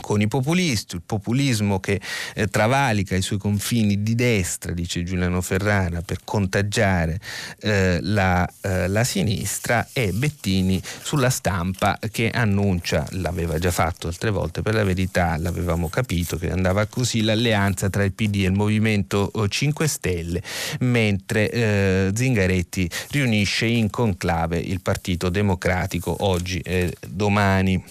con i populisti, il populismo che eh, travalica i suoi confini di destra, dice Giuliano Ferrara, per contagiare eh, la, eh, la, sinistra e Bettini sulla stampa che annuncia, l'aveva già fatto altre volte, per la verità l'avevamo capito che andava così l'alleanza tra il PD e il Movimento 5 Stelle, mentre eh, Zingaretti riunisce in conclave il Partito Democratico oggi e domani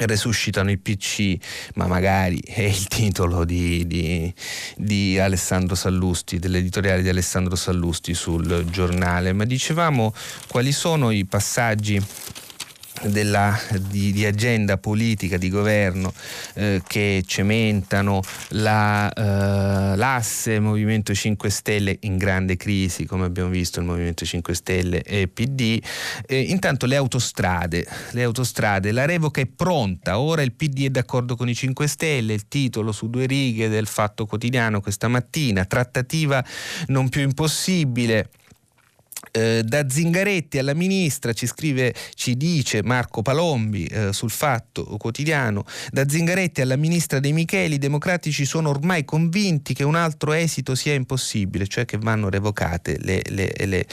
resuscitano i PC, ma magari è il titolo di, di, di, Alessandro Sallusti, dell'editoriale di Alessandro Sallusti sul giornale, ma dicevamo quali sono i passaggi della, di, di, agenda politica di governo eh, che cementano la, eh, l'asse Movimento 5 Stelle in grande crisi, come abbiamo visto il Movimento 5 Stelle e PD. Eh, intanto le autostrade, le autostrade, la revoca è pronta, ora il PD è d'accordo con i 5 Stelle, il titolo su due righe del Fatto Quotidiano questa mattina, trattativa non più impossibile. Eh, da Zingaretti alla ministra ci scrive, ci dice Marco Palombi eh, sul fatto quotidiano, da Zingaretti alla ministra dei Micheli i democratici sono ormai convinti che un altro esito sia impossibile, cioè che vanno revocate le, le, le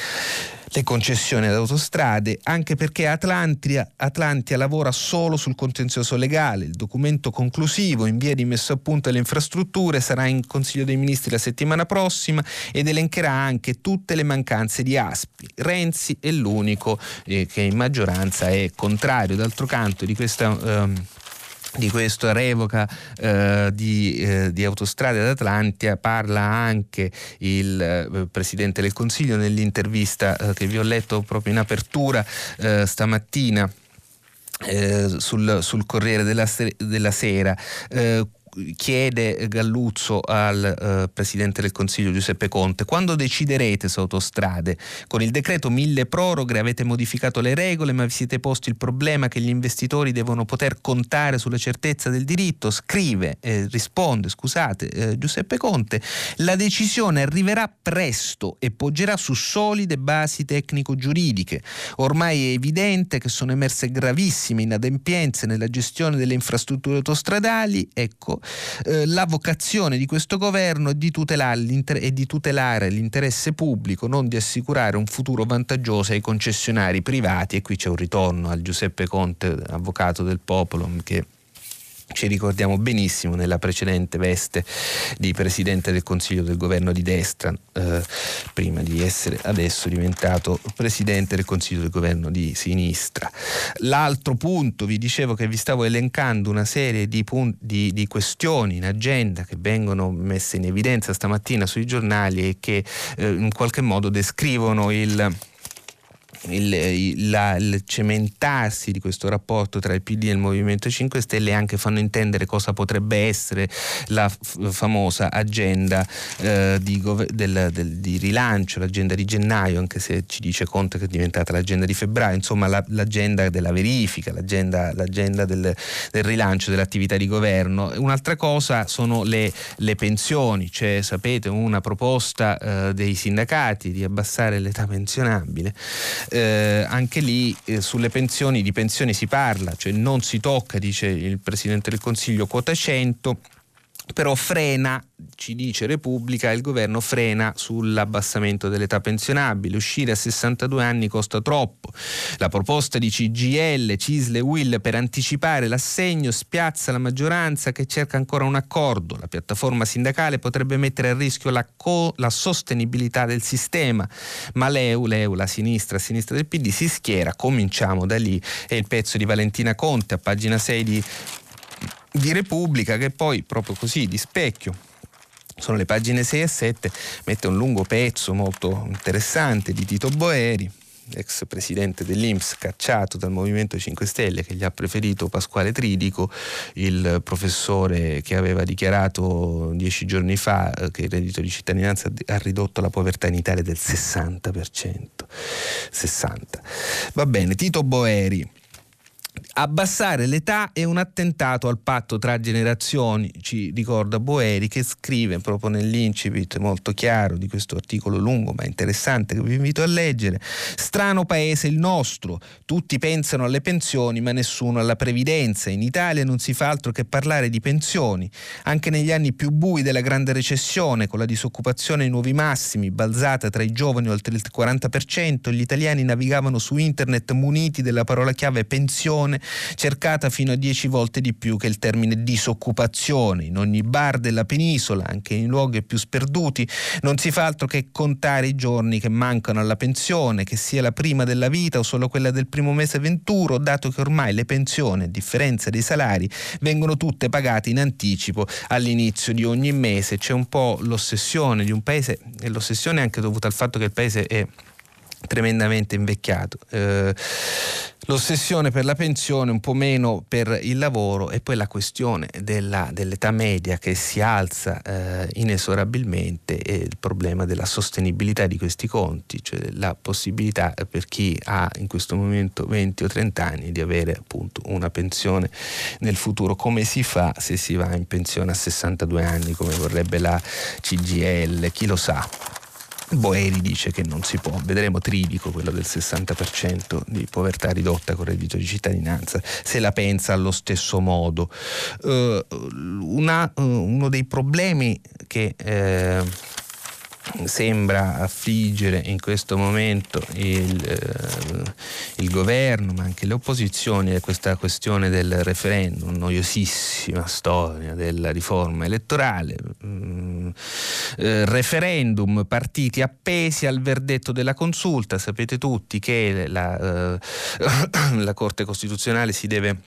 le concessioni ad autostrade, anche perché Atlantia, Atlantia, lavora solo sul contenzioso legale. Il documento conclusivo in via di messo a punto delle infrastrutture sarà in Consiglio dei Ministri la settimana prossima ed elencherà anche tutte le mancanze di Aspi. Renzi è l'unico eh, che in maggioranza è contrario. D'altro canto di questa... Ehm, di questa revoca eh, di, eh, di, autostrade ad Atlantia parla anche il eh, Presidente del Consiglio nell'intervista eh, che vi ho letto proprio in apertura eh, stamattina. Eh, sul, sul, Corriere della, della Sera chiede Galluzzo al eh, Presidente del Consiglio Giuseppe Conte, quando deciderete su autostrade? Con il decreto mille proroghe avete modificato le regole ma vi siete posti il problema che gli investitori devono poter contare sulla certezza del diritto? Scrive, eh, risponde, scusate, eh, Giuseppe Conte, la decisione arriverà presto e poggerà su solide basi tecnico-giuridiche. Ormai è evidente che sono emerse gravissime inadempienze nella gestione delle infrastrutture autostradali, ecco, eh, la vocazione di questo governo è di, è di tutelare l'interesse pubblico, non di assicurare un futuro vantaggioso ai concessionari privati. E qui c'è un ritorno al Giuseppe Conte, avvocato del popolo, che ci ricordiamo benissimo nella precedente veste di Presidente del Consiglio del Governo di destra, eh, prima di essere adesso diventato Presidente del Consiglio del Governo di sinistra. L'altro punto, vi dicevo che vi stavo elencando una serie di, punti, di, di questioni in agenda che vengono messe in evidenza stamattina sui giornali e che eh, in qualche modo descrivono il il, la, il, cementarsi di questo rapporto tra il PD e il Movimento 5 Stelle anche fanno intendere cosa potrebbe essere la f- famosa agenda eh, di, gov- del, del, di, rilancio, l'agenda di gennaio, anche se ci dice Conte che è diventata l'agenda di febbraio, insomma la, l'agenda della verifica, l'agenda, l'agenda del, del, rilancio dell'attività di governo. Un'altra cosa sono le, le pensioni, c'è sapete una proposta eh, dei sindacati di abbassare l'età pensionabile eh, anche lì eh, sulle pensioni, di pensioni si parla, cioè non si tocca, dice il Presidente del Consiglio, quota 100 però frena, ci dice Repubblica, il governo frena sull'abbassamento dell'età pensionabile, uscire a 62 anni costa troppo. La proposta di CGL, Cisle e Will per anticipare l'assegno spiazza la maggioranza che cerca ancora un accordo. La piattaforma sindacale potrebbe mettere a rischio la, co- la sostenibilità del sistema, ma l'EU, l'EU, la sinistra, a sinistra del PD, si schiera, cominciamo da lì, è il pezzo di Valentina Conte a pagina 6 di di Repubblica che poi proprio così di specchio sono le pagine 6 e 7, mette un lungo pezzo molto interessante di Tito Boeri, ex presidente dell'Inps cacciato dal Movimento 5 Stelle che gli ha preferito Pasquale Tridico, il professore che aveva dichiarato dieci giorni fa eh, che il reddito di cittadinanza ha ridotto la povertà in Italia del 60%. 60. Va bene, Tito Boeri Abbassare l'età è un attentato al patto tra generazioni, ci ricorda Boeri che scrive proprio nell'incipit molto chiaro di questo articolo lungo ma interessante che vi invito a leggere. Strano paese il nostro, tutti pensano alle pensioni ma nessuno alla previdenza. In Italia non si fa altro che parlare di pensioni. Anche negli anni più bui della grande recessione, con la disoccupazione ai nuovi massimi, balzata tra i giovani oltre il 40%, gli italiani navigavano su internet muniti della parola chiave pensione disoccupazione cercata fino a dieci volte di più che il termine disoccupazione. In ogni bar della penisola, anche in luoghi più sperduti, non si fa altro che contare i giorni che mancano alla pensione, che sia la prima della vita o solo quella del primo mese venturo, dato che ormai le pensioni, a differenza dei salari, vengono tutte pagate in anticipo all'inizio di ogni mese. C'è un po' l'ossessione di un paese e l'ossessione è anche dovuta al fatto che il paese è tremendamente invecchiato. Eh, l'ossessione per la pensione, un po' meno per il lavoro e poi la questione della, dell'età media che si alza eh, inesorabilmente e il problema della sostenibilità di questi conti, cioè la possibilità per chi ha in questo momento 20 o 30 anni di avere appunto una pensione nel futuro. Come si fa se si va in pensione a 62 anni come vorrebbe la CGL? Chi lo sa? Boeri dice che non si può, vedremo Tridico, quello del 60% di povertà ridotta con reddito di cittadinanza, se la pensa allo stesso modo. Uh, una, uh, uno dei problemi che eh, sembra affliggere in questo momento il, eh, il, governo ma anche le opposizioni è questa questione del referendum, noiosissima storia della riforma elettorale, mm, eh, referendum, partiti appesi al verdetto della consulta, sapete tutti che la, eh, la Corte Costituzionale si deve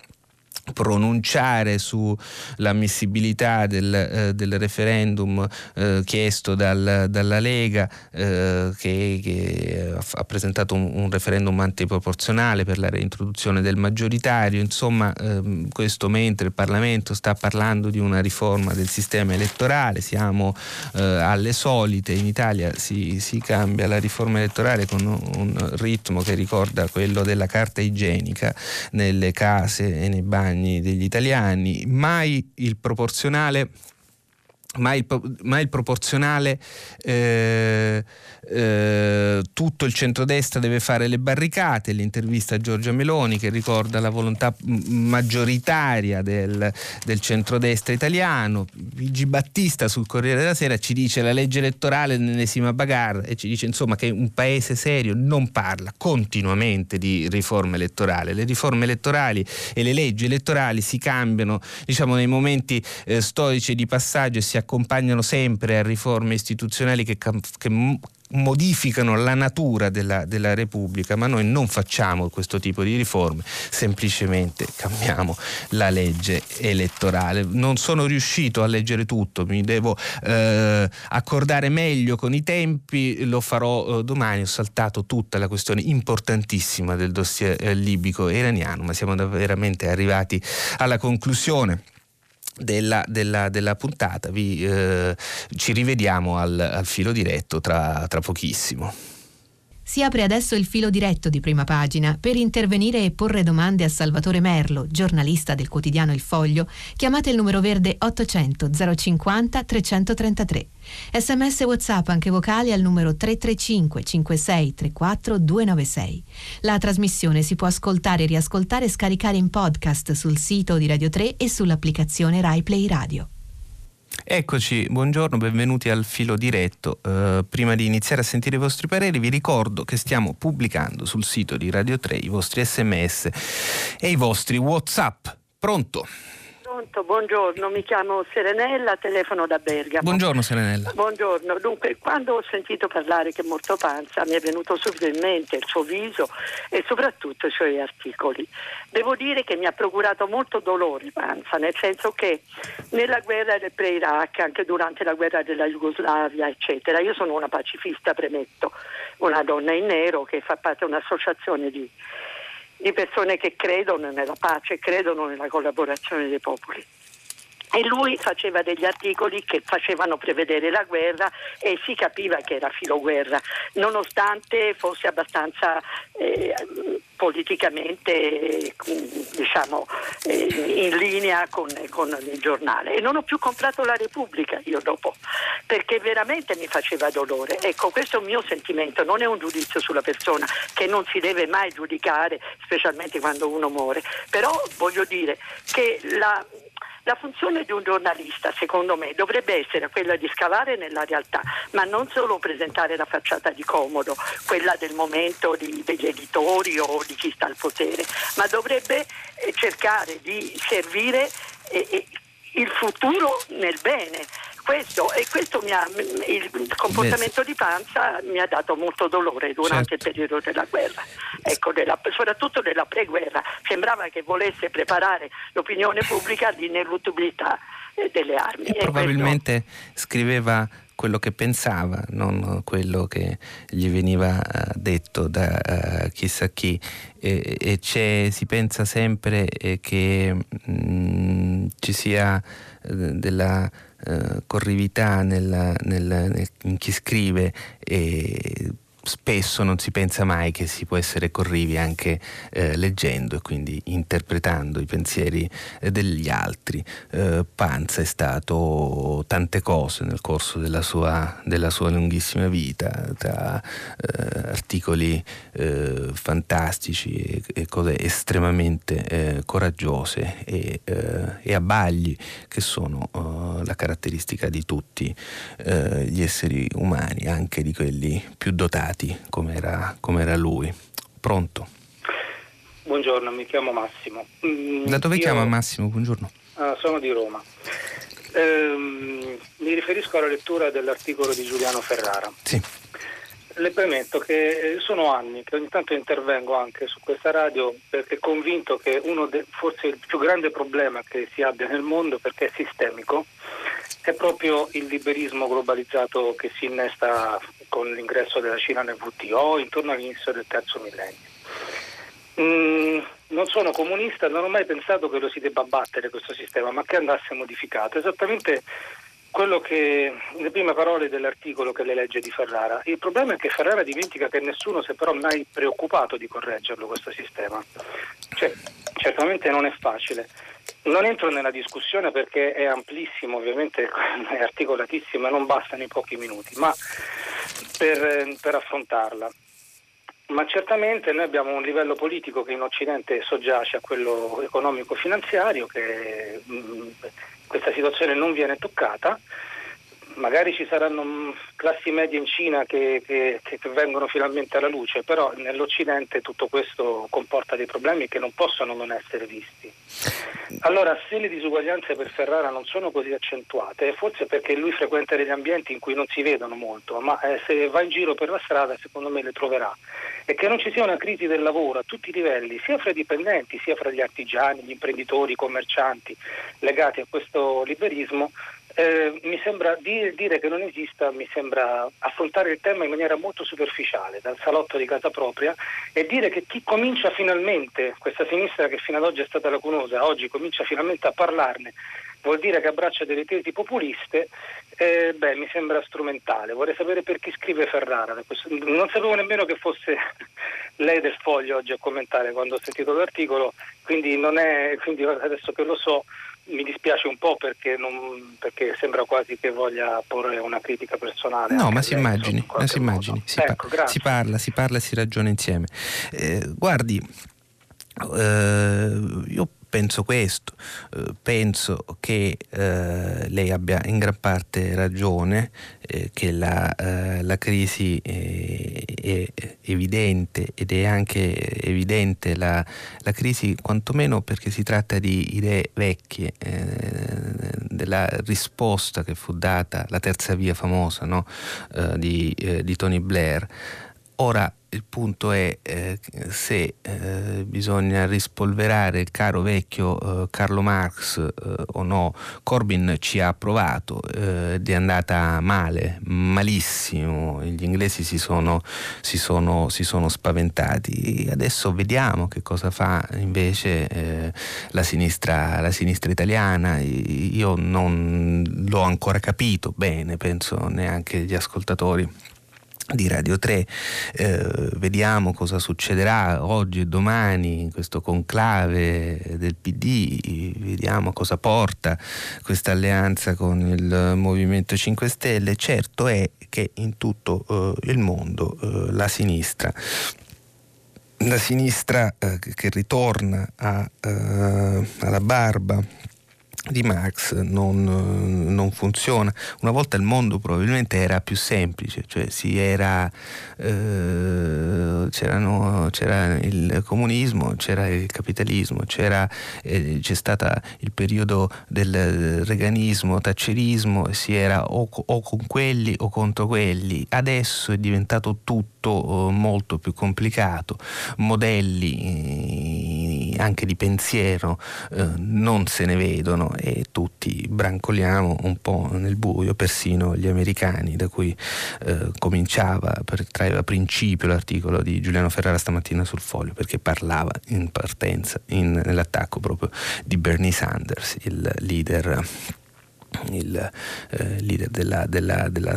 pronunciare sull'ammissibilità del, eh, del referendum eh, chiesto dal, dalla Lega eh, che, che, ha presentato un, un, referendum antiproporzionale per la reintroduzione del maggioritario. Insomma ehm, questo mentre il Parlamento sta parlando di una riforma del sistema elettorale siamo eh, alle solite. In Italia si, si cambia la riforma elettorale con un, un ritmo che ricorda quello della carta igienica nelle case e nei bagni guadagni degli italiani, mai il proporzionale ma il, ma il proporzionale eh, eh, tutto il centrodestra deve fare le barricate, l'intervista a Giorgia Meloni che ricorda la volontà maggioritaria del, del centrodestra italiano, Luigi Battista sul Corriere della Sera ci dice la legge elettorale nell'ennesima bagarre e ci dice insomma che un paese serio non parla continuamente di riforma elettorale, le riforme elettorali e le leggi elettorali si cambiano diciamo nei momenti eh, storici di passaggio e si accompagnano sempre a riforme istituzionali che, che modificano la natura della, della, Repubblica, ma noi non facciamo questo tipo di riforme, semplicemente cambiamo la legge elettorale. Non sono riuscito a leggere tutto, mi devo eh, accordare meglio con i tempi, lo farò eh, domani, ho saltato tutta la questione importantissima del dossier eh, libico e iraniano, ma siamo veramente arrivati alla conclusione della, della, della puntata. Vi, eh, ci rivediamo al, al filo diretto tra, tra pochissimo. Si apre adesso il filo diretto di prima pagina per intervenire e porre domande a Salvatore Merlo, giornalista del quotidiano Il Foglio. Chiamate il numero verde 800 050 333. Sms WhatsApp anche vocali al numero 335 56 34 296. La trasmissione si può ascoltare, riascoltare e scaricare in podcast sul sito di Radio 3 e sull'applicazione Rai Play Radio. Eccoci, buongiorno, benvenuti al filo diretto. Uh, prima di iniziare a sentire i vostri pareri vi ricordo che stiamo pubblicando sul sito di Radio 3 i vostri sms e i vostri Whatsapp. Pronto? Pronto, buongiorno, mi chiamo Serenella, telefono da Bergamo. Buongiorno Serenella. Buongiorno, dunque quando ho sentito parlare che è morto Panza mi è venuto subito in mente il suo viso e soprattutto i suoi articoli. Devo dire che mi ha procurato molto dolore Panza, nel senso che nella guerra del pre-Iraq, anche durante la guerra della Jugoslavia, eccetera, io sono una pacifista, premetto, una donna in nero che fa parte di un'associazione di di persone che credono nella pace, credono nella collaborazione dei popoli. E lui faceva degli articoli che facevano prevedere la guerra e si capiva che era filoguerra, nonostante fosse abbastanza eh, politicamente diciamo, eh, in linea con, con, il giornale. E non ho più comprato la Repubblica io dopo, perché veramente mi faceva dolore. Ecco, questo è un mio sentimento, non è un giudizio sulla persona che non si deve mai giudicare, specialmente quando uno muore. Però voglio dire che la la funzione di un giornalista, secondo me, dovrebbe essere quella di scavare nella realtà, ma non solo presentare la facciata di comodo, quella del momento di, degli editori o di chi sta al potere, ma dovrebbe eh, cercare di servire eh, eh, il futuro nel bene questo, e questo ha, il comportamento di Panza mi ha dato molto dolore durante certo. il periodo della guerra, ecco, della, soprattutto della preguerra. Sembrava che volesse preparare l'opinione pubblica all'ineruttabilità eh, delle armi. E, e probabilmente questo... scriveva quello che pensava, non quello che gli veniva eh, detto da uh, chissà chi. E, e si pensa sempre che mh, mm, ci sia uh, della corrività nella, nella, nel, in chi scrive e spesso non si pensa mai che si può essere corrivi anche eh, leggendo e quindi interpretando i pensieri eh, degli altri. Eh, Panza è stato tante cose nel corso della sua, della sua lunghissima vita, tra eh, articoli eh, fantastici e, e, cose estremamente eh, coraggiose e, e, abbagli che sono la caratteristica di tutti gli esseri umani, anche di quelli più dotati stati come era, come era lui. Pronto? Buongiorno, mi chiamo Massimo. Mm, da dove Io, chiama Massimo? Buongiorno. Ah, sono di Roma. Ehm, mi riferisco alla lettura dell'articolo di Giuliano Ferrara. Sì. Le premetto che sono anni che ogni tanto intervengo anche su questa radio perché convinto che uno de, forse il più grande problema che si abbia nel mondo, perché è sistemico, è proprio il liberismo globalizzato che si innesta con l'ingresso della Cina nel WTO intorno all'inizio del terzo millennio. Mm, non sono comunista, non ho mai pensato che lo si debba battere questo sistema, ma che andasse modificato. Esattamente quello che le prime parole dell'articolo che le legge di Ferrara. Il problema è che Ferrara dimentica che nessuno si è però mai preoccupato di correggerlo questo sistema. Cioè, certamente non è facile. Non entro nella discussione perché è amplissimo, ovviamente è articolatissimo e non bastano i pochi minuti, ma per, per affrontarla. Ma certamente noi abbiamo un livello politico che in Occidente soggiace a quello economico-finanziario, che mh, questa situazione non viene toccata magari ci saranno mm, classi medie in Cina che, che, che, vengono finalmente alla luce, però nell'Occidente tutto questo comporta dei problemi che non possono non essere visti. Allora, se le disuguaglianze per Ferrara non sono così accentuate, forse perché lui frequenta degli ambienti in cui non si vedono molto, ma eh, se va in giro per la strada secondo me le troverà. E che non ci sia una crisi del lavoro a tutti i livelli, sia fra i dipendenti, sia fra gli artigiani, gli imprenditori, i commercianti legati a questo liberismo, eh, mi sembra dire, dire, che non esista, mi sembra affrontare il tema in maniera molto superficiale, dal salotto di casa propria, e dire che chi comincia finalmente, questa sinistra che fino ad oggi è stata lacunosa, oggi comincia finalmente a parlarne, vuol dire che abbraccia delle tesi populiste, eh, beh, mi sembra strumentale. Vorrei sapere per chi scrive Ferrara. Non sapevo nemmeno che fosse lei del foglio oggi a commentare quando ho sentito l'articolo, quindi, è, quindi adesso che lo so mi dispiace un po' perché, non, perché, sembra quasi che voglia porre una critica personale. No, ma si immagini, ma si, immagini. Si, ecco, pa- si, parla, si parla e si ragiona insieme. Eh, guardi, eh, io penso questo, eh, penso che eh, lei abbia in gran parte ragione, eh, che la, eh, la crisi è, è, evidente ed è anche evidente la, la, crisi quantomeno perché si tratta di idee vecchie, eh, della risposta che fu data, la terza via famosa no? Eh, di, di Tony Blair. Ora il punto è eh, se eh, bisogna rispolverare il caro vecchio eh, Carlo Marx eh, o no. Corbyn ci ha provato ed è andata male, malissimo. Gli inglesi si sono, si sono, si sono spaventati. Adesso vediamo che cosa fa invece eh, la sinistra, la sinistra italiana. Io non l'ho ancora capito bene, penso neanche gli ascoltatori di Radio 3. Eh, vediamo cosa succederà oggi e domani in questo conclave del PD, vediamo cosa porta questa alleanza con il Movimento 5 Stelle. Certo è che in tutto eh, il mondo eh, la sinistra la sinistra eh, che ritorna a, eh, alla barba di Marx non, non, funziona. Una volta il mondo probabilmente era più semplice, cioè si era, eh, c'era il comunismo, c'era il capitalismo, c'era, eh, c'è stato il periodo del reganismo, taccerismo, si era o, o, con quelli o contro quelli. Adesso è diventato tutto eh, molto più complicato, modelli eh, anche di pensiero eh, non se ne vedono e tutti brancoliamo un po' nel buio, persino gli americani, da cui cominciava, traeva principio l'articolo di Giuliano Ferrara stamattina sul foglio, perché parlava in partenza, in, nell'attacco proprio di Bernie Sanders, il leader il eh, leader della, della, della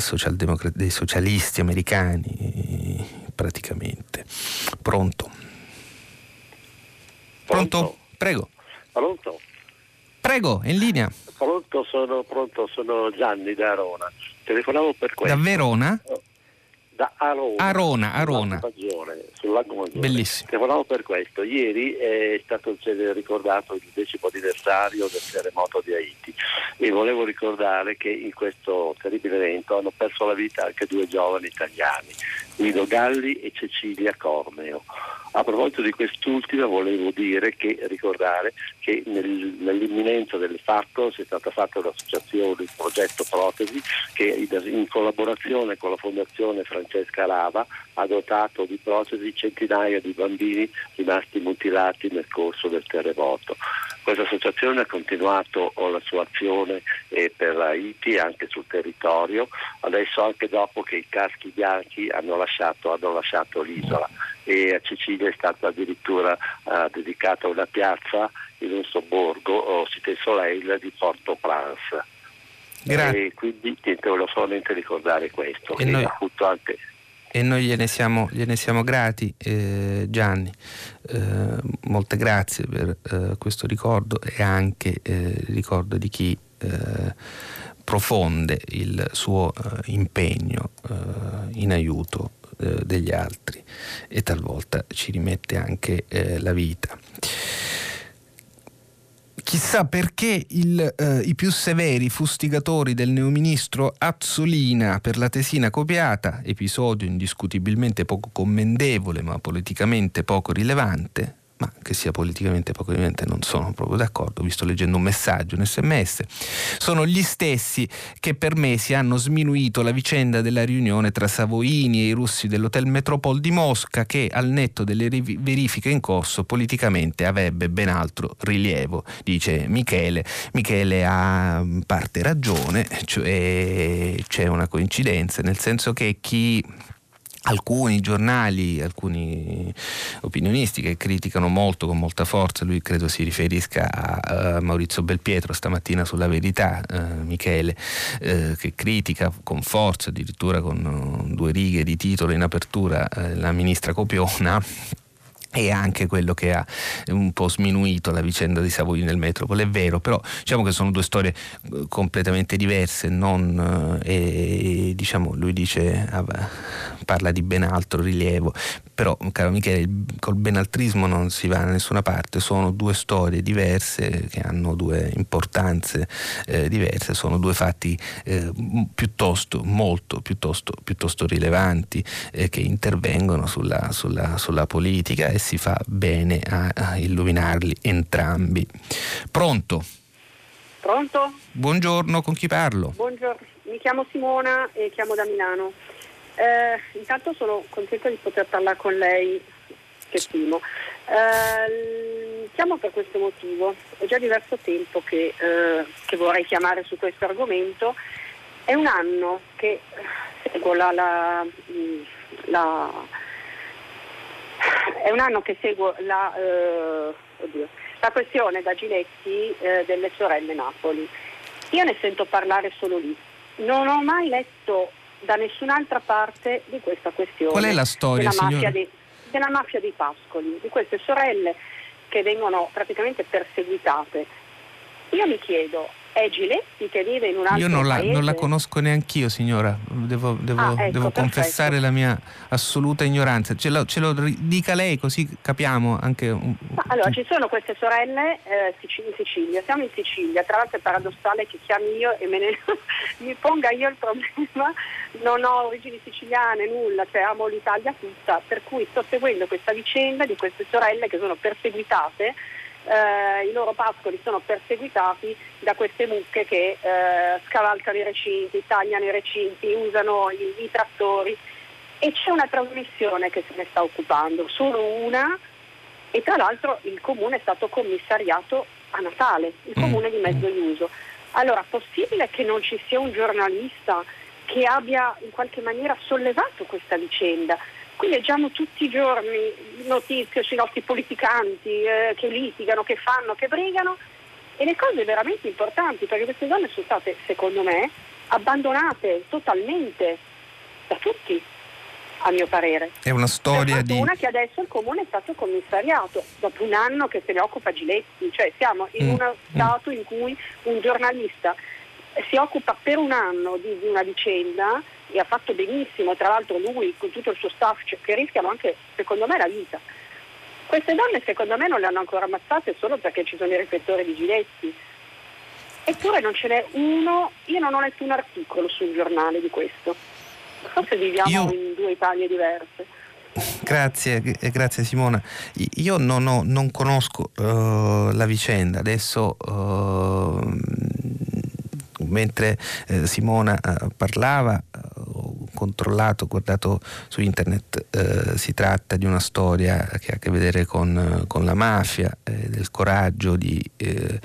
dei socialisti americani praticamente. Pronto? Pronto? Pronto? Prego. Pronto? Prego, in linea. Pronto, sono, pronto, sono Gianni da Arona. Telefonavo per questo. Da Verona? Da Arona. Arona, Arona. Sul lago Maggiore. Bellissimo. Telefonavo per questo. Ieri è stato ricordato il decimo anniversario del terremoto di Haiti e volevo ricordare che in questo terribile evento hanno perso la vita anche due giovani italiani, Guido Galli e Cecilia Corneo. A proposito di quest'ultima volevo dire che, ricordare che nel, nell'imminenza del fatto sia stata fatta un'associazione, il progetto Protesi, che in collaborazione con la Fondazione Francesca Lava ha dotato di protesi centinaia di bambini rimasti mutilati nel corso del terremoto. Questa associazione ha continuato la sua azione eh, per Haiti anche sul territorio, adesso anche dopo che i caschi bianchi hanno lasciato, hanno lasciato l'isola e a Sicilia è stata addirittura uh, dedicata una piazza in un sobborgo, Cité Soleil di Porto Prince. Grazie. E quindi niente, volevo solamente ricordare questo. E noi, anche... e noi gliene, siamo, gliene siamo grati, eh, Gianni. Eh, molte grazie per eh, questo ricordo e anche il eh, ricordo di chi eh, profonde il suo eh, impegno in aiuto degli altri e talvolta ci rimette anche la vita. Chissà perché il, eh, i più severi fustigatori del neoministro Azzolina per la tesina copiata, episodio indiscutibilmente poco commendevole ma politicamente poco rilevante, ma che sia politicamente poco evidente non sono proprio d'accordo, visto leggendo un messaggio, un sms, sono gli stessi che per mesi hanno sminuito la vicenda della riunione tra Savoini e i russi dell'Hotel Metropole di Mosca che al netto delle verifiche in corso politicamente avrebbe ben altro rilievo, dice Michele. Michele ha parte ragione, cioè c'è una coincidenza, nel senso che chi alcuni giornali, alcuni opinionisti che criticano molto, con molta forza, lui credo si riferisca a, Maurizio Belpietro stamattina sulla verità, uh, Michele, uh, che critica con forza, addirittura con uh, due righe di titolo in apertura, la ministra Copiona e anche quello che ha un po' sminuito la vicenda di Savoia nel Metropole, è vero, però diciamo che sono due storie eh, completamente diverse, non, eh, e, diciamo, lui dice, ah, parla di ben altro rilievo, però caro Michele col benaltrismo non si va da nessuna parte sono due storie diverse che hanno due importanze eh, diverse sono due fatti eh, piuttosto molto piuttosto, piuttosto rilevanti eh, che intervengono sulla, sulla, sulla, politica e si fa bene a, a illuminarli entrambi pronto? Pronto? Buongiorno, con chi parlo? Buongiorno, mi chiamo Simona e chiamo da Milano. Eh, intanto sono contenta di poter parlare con lei, che stimo. Eh, chiamo per questo motivo, è già diverso tempo che, eh, che, vorrei chiamare su questo argomento. È un anno che seguo la, la, la è un anno che seguo la, eh, oddio, la questione da Giletti eh, delle sorelle Napoli. Io ne sento parlare solo lì. Non ho mai letto da nessun'altra parte di questa questione. Qual è la storia, della mafia, dei, della mafia dei Pascoli, di queste sorelle che vengono praticamente perseguitate. Io mi chiedo, è Giletti che vive in un altro Io non la, non la conosco neanch'io, signora. Devo, devo, ah, ecco, devo confessare la mia assoluta ignoranza. Ce lo, ce lo, dica lei così capiamo anche un... Ma allora, ci sono queste sorelle eh, in Sicilia. Siamo in Sicilia. Tra l'altro è paradossale che chiami io e me ne, mi ponga io il problema. Non ho origini siciliane, nulla, cioè amo l'Italia tutta. Per cui sto seguendo questa vicenda di queste sorelle che sono perseguitate eh, i loro pascoli sono perseguitati da queste mucche che eh, scavalcano i recinti, tagliano i recinti, usano i, i trattori e c'è una trasmissione che se ne sta occupando, solo una e tra l'altro il comune è stato commissariato a Natale, il mm. comune di Mezzoiuso. Allora, possibile che non ci sia un giornalista che abbia in qualche maniera sollevato questa vicenda? Qui leggiamo tutti i giorni notizie sui nostri politicanti eh, che litigano, che fanno, che brigano e le cose veramente importanti perché queste donne sono state, secondo me, abbandonate totalmente da tutti, a mio parere. È una storia di... Una che adesso il comune è stato commissariato, dopo un anno che se ne occupa Giletti, cioè siamo in mm. uno stato in cui un giornalista si occupa per un anno di, di una vicenda e ha fatto benissimo, tra l'altro lui con tutto il suo staff cioè, che rischiano anche secondo me la vita. Queste donne secondo me non le hanno ancora ammazzate solo perché ci sono i riflettori di Giletti. Eppure non ce n'è uno, io non ho letto un articolo sul giornale di questo. Forse viviamo io... in due Italie diverse. Grazie, grazie Simona. Io non, ho, non conosco uh, la vicenda, adesso uh, mentre uh, Simona parlava controllato, guardato su internet, eh, si tratta di una storia che ha a che vedere con, con la mafia, eh, del coraggio di eh,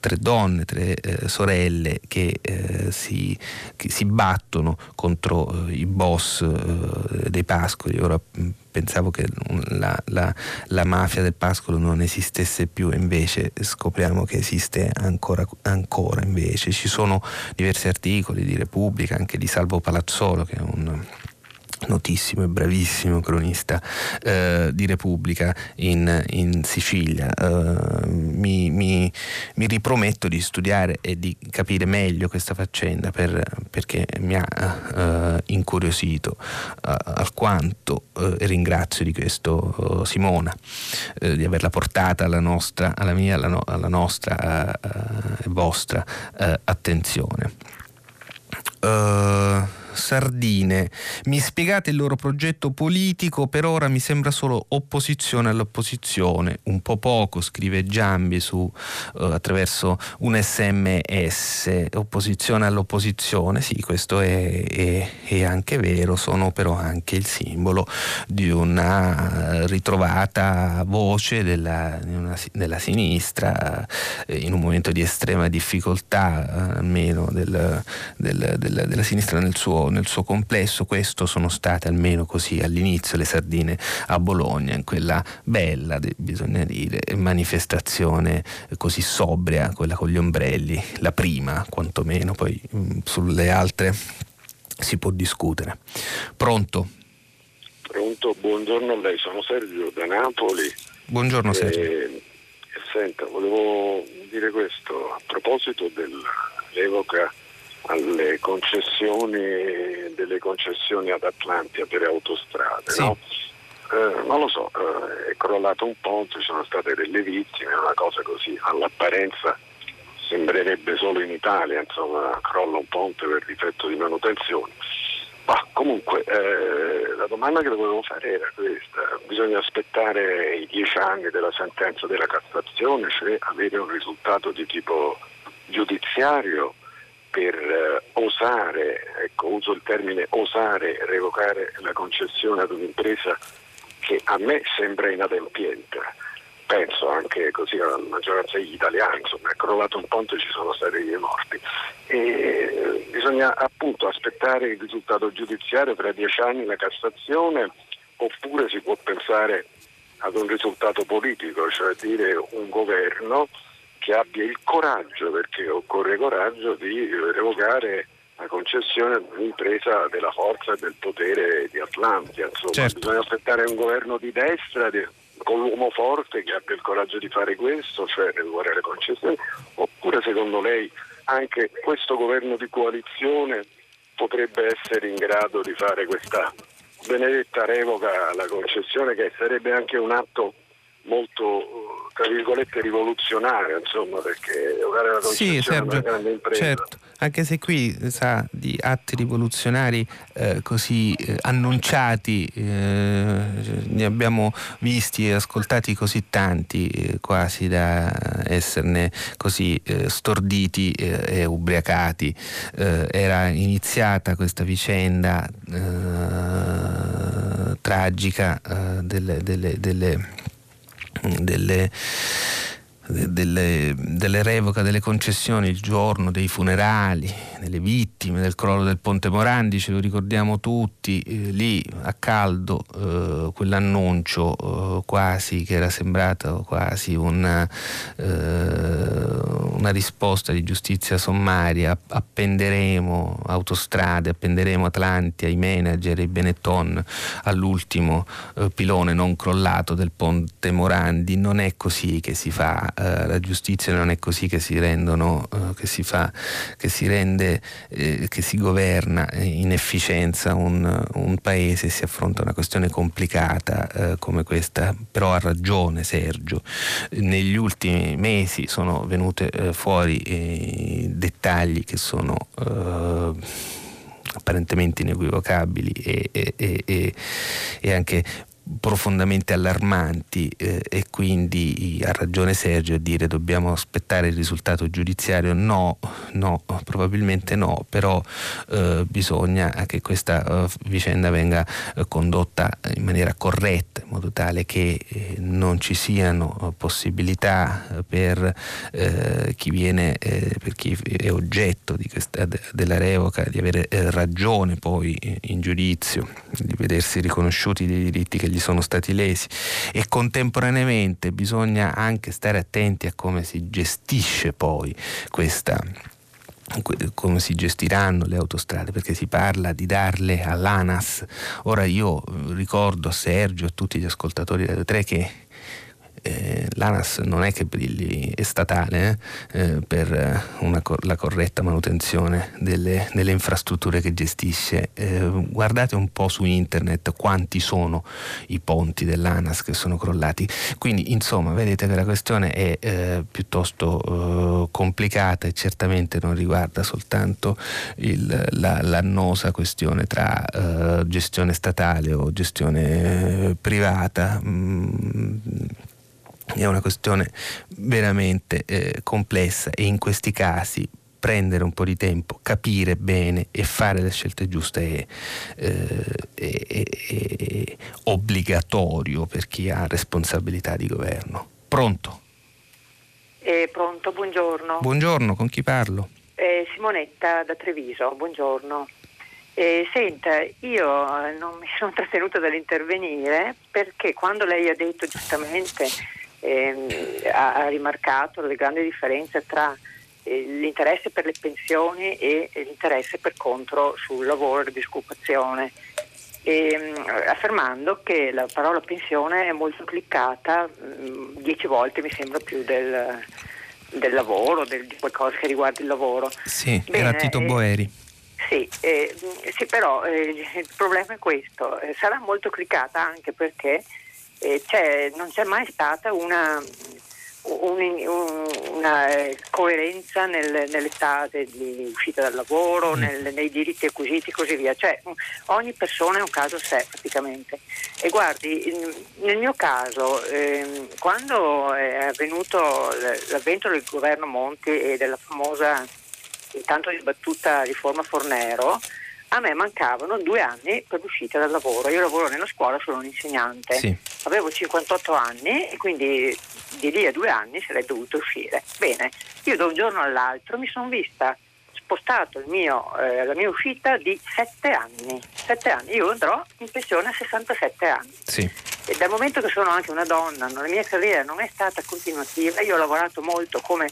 tre donne, tre eh, sorelle che, eh, si, che, si, battono contro eh, i boss dei pascoli. Ora, pensavo che la, la, la, mafia del pascolo non esistesse più, invece scopriamo che esiste ancora, ancora invece. Ci sono diversi articoli di Repubblica, anche di Salvo Palazzolo, che è un notissimo e bravissimo cronista eh, di Repubblica in, in Sicilia. Eh, mi, mi, mi, riprometto di studiare e di capire meglio questa faccenda per, perché mi ha eh, incuriosito eh, alquanto e eh, ringrazio di questo Simona eh, di averla portata alla nostra, alla mia, alla, no, alla nostra e vostra attenzione. Uh, sardine. Mi spiegate il loro progetto politico? Per ora mi sembra solo opposizione all'opposizione. Un po' poco, scrive Giambi su, uh, attraverso un sms. Opposizione all'opposizione, sì, questo è, è, è, anche vero, sono però anche il simbolo di una ritrovata voce della, una, della sinistra eh, in un momento di estrema difficoltà, eh, almeno del, del, del, della sinistra nel suo nel suo complesso, questo sono state almeno così all'inizio le sardine a Bologna, in quella bella, bisogna dire, manifestazione così sobria, quella con gli ombrelli, la prima quantomeno, poi mh, mm, sulle altre si può discutere. Pronto? Pronto, buongiorno a lei, sono Sergio da Napoli. Buongiorno Sergio. Eh, senta, volevo dire questo a proposito dell'evoca alle concessioni delle concessioni ad Atlantia per autostrade. Sì. No? Eh, non lo so, eh, è crollato un ponte, ci sono state delle vittime, una cosa così all'apparenza sembrerebbe solo in Italia, insomma, crolla un ponte per difetto di manutenzione. Ma comunque eh, la domanda che volevo fare era questa, bisogna aspettare i dieci anni della sentenza della Cassazione, cioè avere un risultato di tipo giudiziario per eh, osare, ecco, uso il termine osare revocare la concessione ad un'impresa che a me sembra inadempiente. Penso anche così alla maggioranza degli italiani, insomma, è crollato un ponte e ci sono stati dei morti. E eh, bisogna appunto aspettare il risultato giudiziario tra dieci anni la Cassazione oppure si può pensare ad un risultato politico, cioè dire un governo che abbia il coraggio, perché occorre coraggio, di revocare la concessione ad un'impresa della forza e del potere di Atlantia. Insomma, certo. bisogna aspettare un governo di destra di, con l'uomo forte che abbia il coraggio di fare questo, cioè revocare le concessioni, oppure secondo lei anche questo governo di coalizione potrebbe essere in grado di fare questa benedetta revoca alla concessione che sarebbe anche un atto molto tra virgolette rivoluzionario insomma perché giocare la sì, Sergio, una grande impresa. certo, anche se qui sa di atti rivoluzionari eh, così eh, annunciati eh, ne abbiamo visti e ascoltati così tanti eh, quasi da esserne così eh, storditi eh, e ubriacati. Era iniziata questa vicenda tragica delle, delle, delle delle, delle, delle revoca delle concessioni il giorno dei funerali, delle vittime del crollo del Ponte Morandi, ce lo ricordiamo tutti, eh, lì a caldo eh, quell'annuncio eh, quasi che era sembrato quasi una, eh, una, risposta di giustizia sommaria, appenderemo autostrade, appenderemo Atlanti ai manager, ai Benetton all'ultimo eh, pilone non crollato del Ponte Morandi, non è così che si fa eh, la giustizia, non è così che si rendono, che si fa, che si rende eh, che si governa in efficienza un, un, paese si affronta una questione complicata eh, come questa, però ha ragione Sergio. Negli ultimi mesi sono venute eh, fuori eh, dettagli che sono eh, apparentemente inequivocabili e, e, e, e, anche profondamente allarmanti eh, e quindi ha ragione Sergio a dire dobbiamo aspettare il risultato giudiziario. No, no probabilmente no però eh, bisogna che questa uh, vicenda venga uh, condotta in maniera corretta in modo tale che eh, non ci siano possibilità per chi viene per chi è oggetto questa, della revoca di avere ragione poi in giudizio di vedersi riconosciuti dei diritti che gli gli sono stati lesi e contemporaneamente bisogna anche stare attenti a come si gestisce poi questa come si gestiranno le autostrade, perché si parla di darle all'ANAS. Ora io ricordo a Sergio e a tutti gli ascoltatori delle tre che eh, l'ANAS non è che brilli, è statale eh, eh per eh, una, la corretta manutenzione delle, delle infrastrutture che gestisce. Eh, guardate un po' su internet quanti sono i ponti dell'ANAS che sono crollati. Quindi insomma vedete che la questione è eh, piuttosto complicata e certamente non riguarda soltanto il, la, l'annosa questione tra gestione statale o gestione privata. Mm, è una questione veramente eh, complessa e in questi casi prendere un po' di tempo, capire bene e fare le scelte giuste è, eh, è, è, è obbligatorio per chi ha responsabilità di governo. Pronto? Eh, pronto, buongiorno. Buongiorno, con chi parlo? Eh, Simonetta da Treviso, buongiorno. Eh, senta, io eh, non mi sono trattenuta dall'intervenire perché quando lei ha detto giustamente eh, ha, ha, rimarcato le grandi differenze tra eh, l'interesse per le pensioni e l'interesse per contro sul lavoro e la disoccupazione. E, affermando che la parola pensione è molto cliccata, mh, dieci volte mi sembra più del, del lavoro, del, di qualcosa che riguarda il lavoro. Sì, Bene, era Tito eh, Boeri. Sì, eh, sì, però eh, il problema è questo, eh, sarà molto cliccata anche perché c'è, non c'è mai stata una, un, una eh, coerenza nel, nell'età di uscita dal lavoro, mm. nel, nei diritti acquisiti e così via. Cioè, ogni persona è un caso a sé praticamente. E guardi, nel mio caso, eh, quando è avvenuto l'avvento del governo Monti e della famosa, tanto dibattuta riforma Fornero, a me mancavano due anni per l'uscita dal lavoro. Io lavoro nella scuola, sono un insegnante. Sì. Avevo 58 anni e quindi di lì a due anni sarei dovuto uscire. Bene, io da un giorno all'altro mi sono vista spostato mio, eh, la mia uscita di 7 anni. 7 anni. Io andrò in pensione a 67 anni. Sì. E dal momento che sono anche una donna, la mia carriera non è stata continuativa, io ho lavorato molto come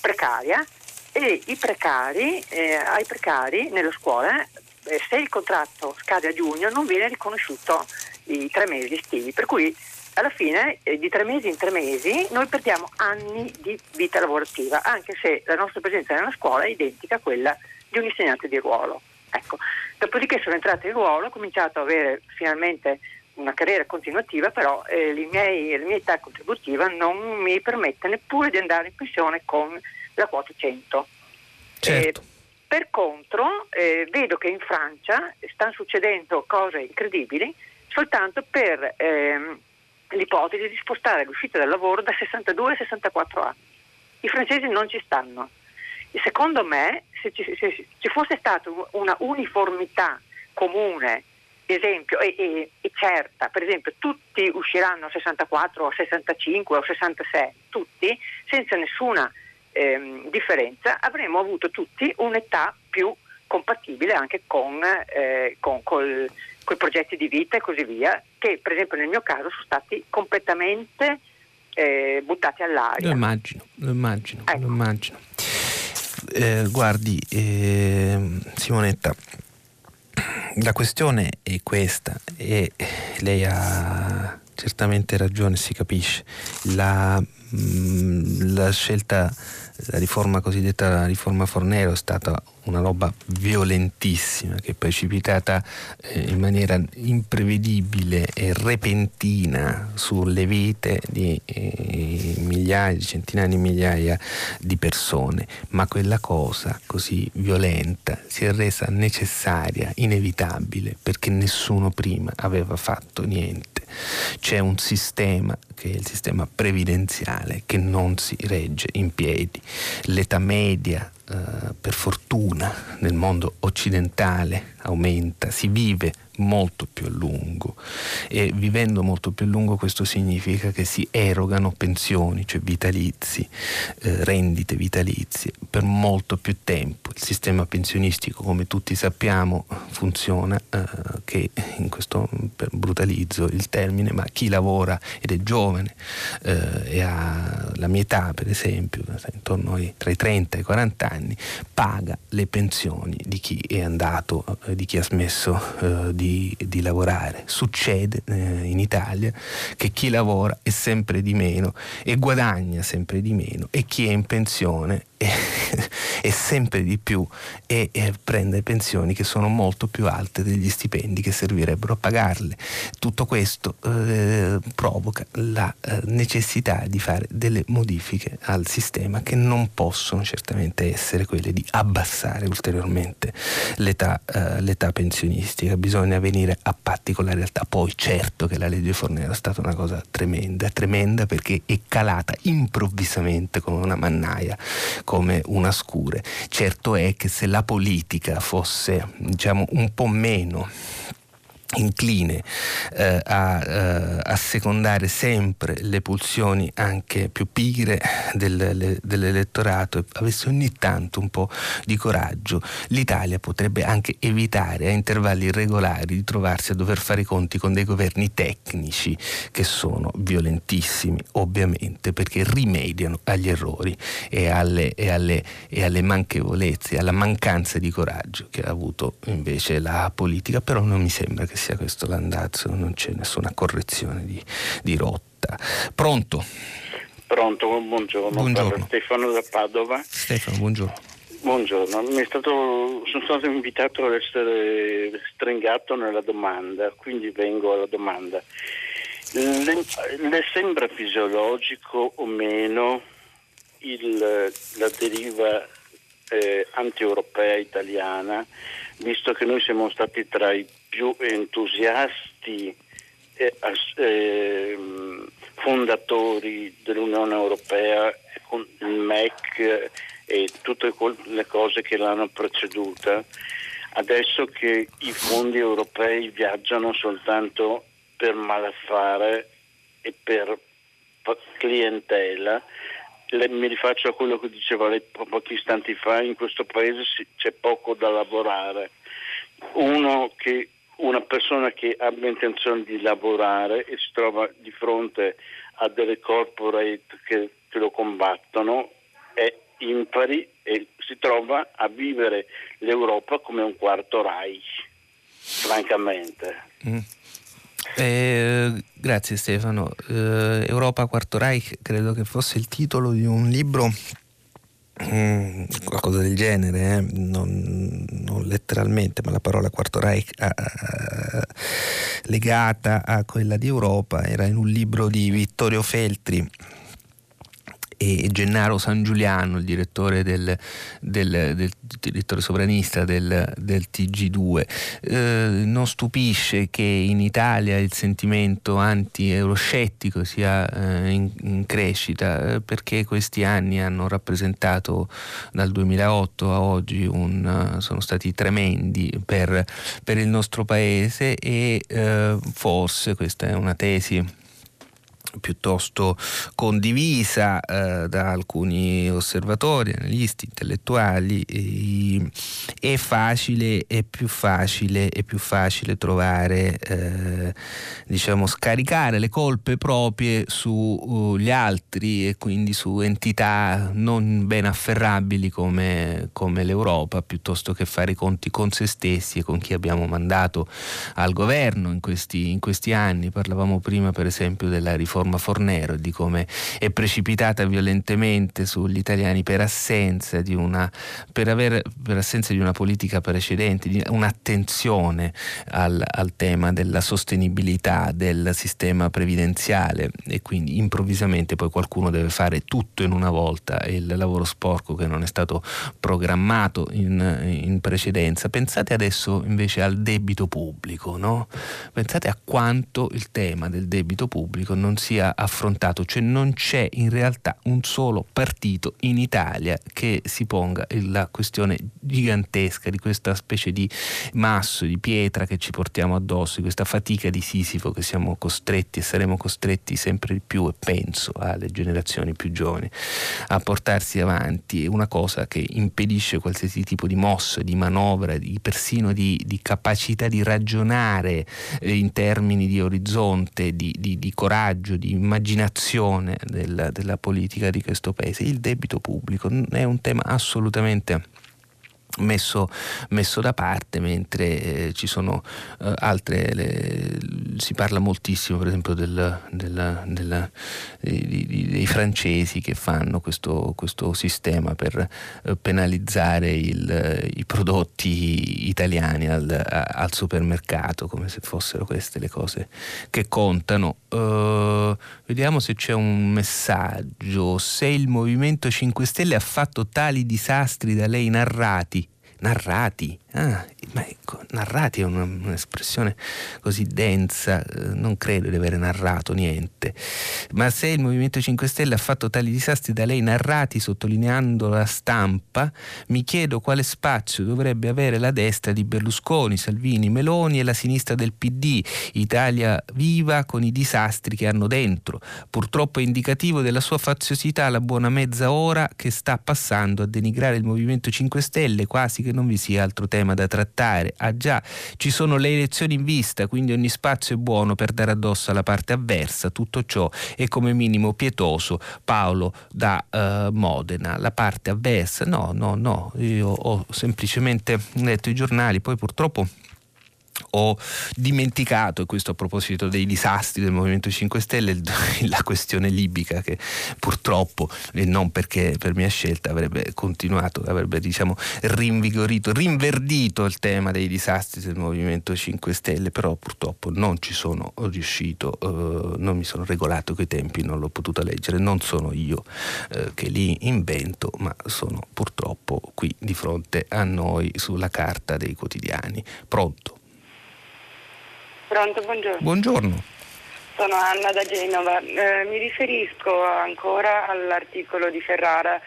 precaria e i precari, eh, ai precari nella scuola eh, se il contratto scade a giugno non viene riconosciuto i tre mesi estivi, per cui alla fine eh, di tre mesi in tre mesi noi perdiamo anni di vita lavorativa, anche se la nostra presenza nella scuola è identica a quella di un insegnante di ruolo. Ecco. Dopodiché sono entrata in ruolo, ho cominciato ad avere finalmente una carriera continuativa, però eh, miei, la mia età contributiva non mi permette neppure di andare in pensione con la quota 100. Certo. Eh, per contro, eh, vedo che in Francia stanno succedendo cose incredibili soltanto per ehm, l'ipotesi di spostare l'uscita dal lavoro da 62 a 64 anni. I francesi non ci stanno. E secondo me, se ci, se ci fosse stata una uniformità comune esempio, e, e, e, certa, per esempio tutti usciranno a 64 o a 65 o a 66, tutti, senza nessuna ehm, differenza, avremmo avuto tutti un'età più compatibile anche con, eh, con col, i progetti di vita e così via, che per esempio nel mio caso sono stati completamente eh, buttati all'aria. Lo immagino, lo immagino, ecco. lo immagino. Eh, guardi, ehm, Simonetta, la questione è questa e lei ha certamente ragione, si capisce. La, mh, mm, la scelta la riforma cosiddetta riforma Fornero è stata una roba violentissima che è precipitata eh, in maniera imprevedibile e repentina sulle vite di eh, migliaia, di centinaia di migliaia di persone, ma quella cosa così violenta si è resa necessaria, inevitabile, perché nessuno prima aveva fatto niente. C'è un sistema che è il sistema previdenziale che non si regge in piedi. L'età media Uh, per fortuna nel mondo occidentale aumenta, si vive molto più a lungo e vivendo molto più a lungo questo significa che si erogano pensioni, cioè vitalizi, eh, rendite vitalizie per molto più tempo. Il sistema pensionistico, come tutti sappiamo, funziona eh, che in questo brutalizzo il termine, ma chi lavora ed è giovane eh, e ha la mia età per esempio, intorno ai, tra i 30 e i 40 anni, paga le pensioni di chi è andato, eh, di chi ha smesso eh, di, di, lavorare. Succede eh, in Italia che chi lavora è sempre di meno e guadagna sempre di meno e chi è in pensione e, e sempre di più e, e, prende pensioni che sono molto più alte degli stipendi che servirebbero a pagarle. Tutto questo eh, provoca la eh, necessità di fare delle modifiche al sistema che non possono certamente essere quelle di abbassare ulteriormente l'età, eh, l'età pensionistica, bisogna venire a patti con la realtà. Poi certo che la legge Fornero è stata una cosa tremenda, tremenda perché è calata improvvisamente come una mannaia come una scure. Certo è che se la politica fosse diciamo, un po' meno incline eh, a eh, assecondare sempre le pulsioni anche più pigre del, dell'elettorato e avesse ogni tanto un po' di coraggio, l'Italia potrebbe anche evitare a intervalli irregolari di trovarsi a dover fare i conti con dei governi tecnici che sono violentissimi, ovviamente, perché rimediano agli errori e alle, e alle, e alle manchevolezze, alla mancanza di coraggio che ha avuto invece la politica, però non mi sembra che sia questo l'andazzo, non c'è nessuna correzione di, di rotta. Pronto? Pronto, buongiorno. buongiorno. Stefano da Padova. Stefano, buongiorno. Buongiorno, stato, sono stato invitato ad essere stringato nella domanda, quindi vengo alla domanda. Le, le sembra fisiologico o meno il, la deriva eh, anti-europea italiana, visto che noi siamo stati tra i più entusiasti e eh, fondatori dell'Unione Europea con il MEC e tutte le cose che l'hanno preceduta, adesso che i fondi europei viaggiano soltanto per malaffare e per clientela, mi rifaccio a quello che diceva lei pochi istanti fa, in questo paese c'è poco da lavorare. Che, una persona che abbia intenzione di lavorare e si trova di fronte a delle corporate che, che lo combattono è impari e si trova a vivere l'Europa come un quarto Reich, francamente. Mm. Eh, grazie Stefano. Eh, Europa Quarto Reich credo che fosse il titolo di un libro Mm, qualcosa del genere, eh? non, non, letteralmente, ma la parola Quarto Reich uh, legata a quella di Europa era in un libro di Vittorio Feltri e Gennaro San Giuliano, il direttore, del, del, del direttore sovranista del, del TG2. Eh, non stupisce che in Italia il sentimento anti-euroscettico sia eh, in, in, crescita, eh, perché questi anni hanno rappresentato dal 2008 a oggi un, sono stati tremendi per, per il nostro paese e eh, forse questa è una tesi piuttosto condivisa eh, da alcuni osservatori, analisti, intellettuali, è facile, è più facile, è più facile trovare, eh, diciamo, scaricare le colpe proprie sugli uh, altri e quindi su entità non ben afferrabili come, come l'Europa, piuttosto che fare i conti con se stessi e con chi abbiamo mandato al governo in questi, in questi anni. Parlavamo prima per esempio della riforma riforma Fornero, di come è precipitata violentemente sugli italiani per assenza di una, per aver, per assenza di una politica precedente, di un'attenzione al, al tema della sostenibilità del sistema previdenziale e quindi improvvisamente poi qualcuno deve fare tutto in una volta il lavoro sporco che non è stato programmato in, in precedenza. Pensate adesso invece al debito pubblico, no? pensate a quanto il tema del debito pubblico non sia affrontato, cioè non c'è in realtà un solo partito in Italia che si ponga la questione gigantesca di questa specie di masso, di pietra che ci portiamo addosso, di questa fatica di Sisifo che siamo costretti e saremo costretti sempre di più, e penso alle generazioni più giovani, a portarsi avanti, una cosa che impedisce qualsiasi tipo di mossa, di manovra, di, persino di, di capacità di ragionare eh, in termini di orizzonte, di, di coraggio, di immaginazione della, della politica di questo paese. Il debito pubblico è un tema assolutamente Messo, messo, da parte mentre eh, ci sono eh, altre le, si parla moltissimo per esempio del, del, del, dei, dei, francesi che fanno questo, questo sistema per eh, penalizzare il, i prodotti italiani al, a, al, supermercato come se fossero queste le cose che contano. Uh, vediamo se c'è un messaggio. Se il Movimento 5 Stelle ha fatto tali disastri da lei narrati narrati. Ah, ma ecco, narrati è un'espressione così densa, eh, non credo di avere narrato niente. Ma se il Movimento 5 Stelle ha fatto tali disastri da lei narrati, sottolineando la stampa, mi chiedo quale spazio dovrebbe avere la destra di Berlusconi, Salvini, Meloni e la sinistra del PD, Italia viva con i disastri che hanno dentro. Purtroppo è indicativo della sua faziosità la buona mezza ora che sta passando a denigrare il Movimento 5 Stelle, quasi che non vi sia altro tema da trattare. Ah già, ci sono le elezioni in vista, quindi ogni spazio è buono per dare addosso alla parte avversa. Tutto ciò è come minimo pietoso. Paolo da uh, Modena, la parte avversa. No, no, no, io ho semplicemente letto i giornali, poi purtroppo ho dimenticato, e questo a proposito dei disastri del Movimento 5 Stelle, la questione libica che purtroppo, e non perché per mia scelta, avrebbe continuato, avrebbe diciamo rinvigorito, rinverdito il tema dei disastri del Movimento 5 Stelle, però purtroppo non ci sono riuscito, eh, non mi sono regolato coi tempi, non l'ho potuta leggere, non sono io eh, che li invento, ma sono purtroppo qui di fronte a noi sulla carta dei quotidiani. Pronto? Pronto, buongiorno. Buongiorno. Sono Anna da Genova. Eh, mi riferisco ancora all'articolo di Ferrara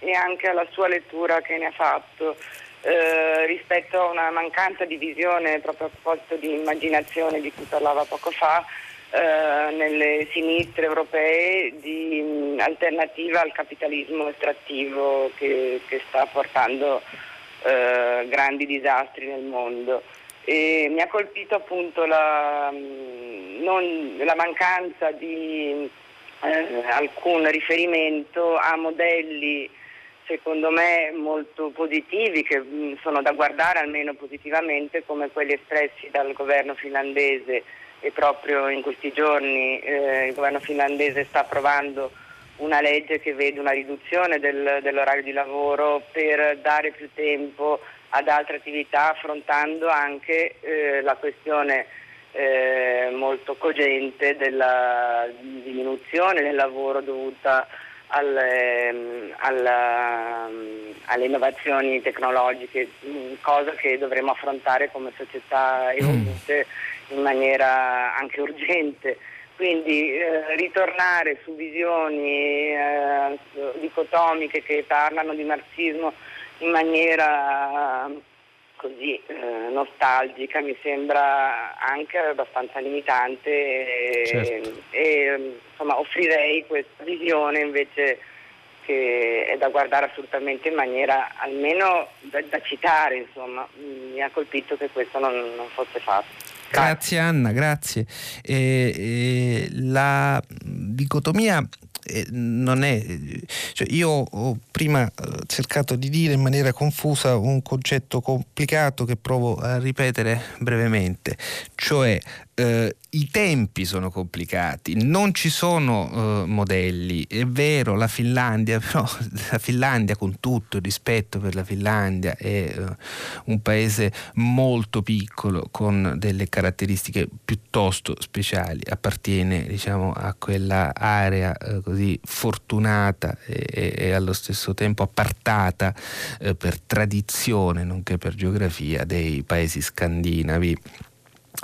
e anche alla sua lettura che ne ha fatto eh, rispetto a una mancanza di visione proprio a proposito di immaginazione di cui parlava poco fa eh, nelle sinistre europee di mh, alternativa al capitalismo estrattivo che, che sta portando eh, grandi disastri nel mondo. E mi ha colpito appunto la, mm, non, la mancanza di eh, alcun riferimento a modelli secondo me molto positivi che mm, sono da guardare almeno positivamente come quelli espressi dal governo finlandese. E proprio in questi giorni eh, il governo finlandese sta approvando una legge che vede una riduzione del, dell'orario di lavoro per dare più tempo ad altre attività affrontando anche eh, la questione eh, molto cogente della diminuzione del lavoro dovuta alle, ehm, alla, alle innovazioni tecnologiche, mm, cosa che dovremo affrontare come società mm. evolute in maniera anche urgente. Quindi eh, ritornare su visioni eh, dicotomiche che parlano di marxismo in maniera così eh, nostalgica mi sembra anche abbastanza limitante e, certo. e insomma, offrirei questa visione invece che è da guardare assolutamente in maniera almeno da, da citare, insomma, mi ha colpito che questo non, non fosse fatto. Grazie. Anna, grazie. E, e la dicotomia eh, non è, cioè io ho prima eh, cercato di dire in maniera confusa un concetto complicato che provo a ripetere brevemente, cioè eh, i tempi sono complicati, non ci sono uh, modelli. È vero, la Finlandia, però la Finlandia con tutto il rispetto per la Finlandia è uh, un paese molto piccolo con delle caratteristiche piuttosto speciali, appartiene diciamo a quella area uh, così fortunata e, e, allo stesso tempo appartata per tradizione nonché per geografia dei paesi scandinavi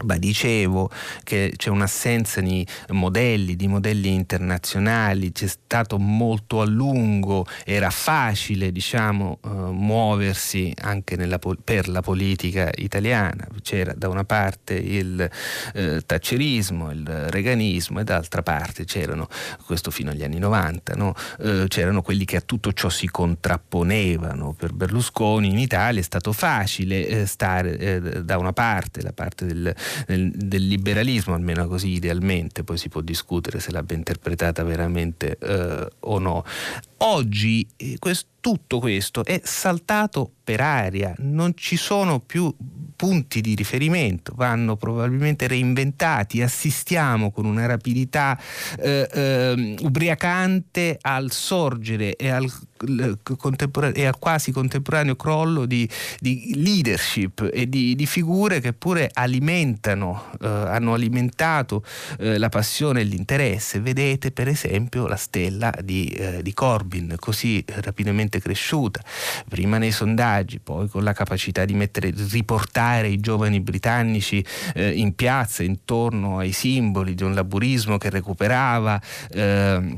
Beh, dicevo che c'è un'assenza di modelli, di modelli internazionali, c'è stato molto a lungo, era facile diciamo, eh, muoversi anche nella, per la politica italiana, c'era da una parte il eh, taccerismo, il reganismo e dall'altra parte c'erano, questo fino agli anni 90, no? eh, c'erano quelli che a tutto ciò si contrapponevano. Per Berlusconi in Italia è stato facile eh, stare eh, da una parte, la parte del del, del, liberalismo, almeno così idealmente, poi si può discutere se l'abbia interpretata veramente eh, o no. Oggi eh, questo, tutto questo è saltato per aria, non ci sono più punti di riferimento, vanno probabilmente reinventati, assistiamo con una rapidità eh, eh, ubriacante al sorgere e al, e al, quasi contemporaneo crollo di, di leadership e di, di, figure che pure alimentano, eh, hanno alimentato eh, la passione e l'interesse. Vedete per esempio la stella di, eh, di Corbyn, così rapidamente cresciuta, prima nei sondaggi, poi con la capacità di mettere, riportare portare i giovani britannici eh, in piazza intorno ai simboli di un laburismo che recuperava eh,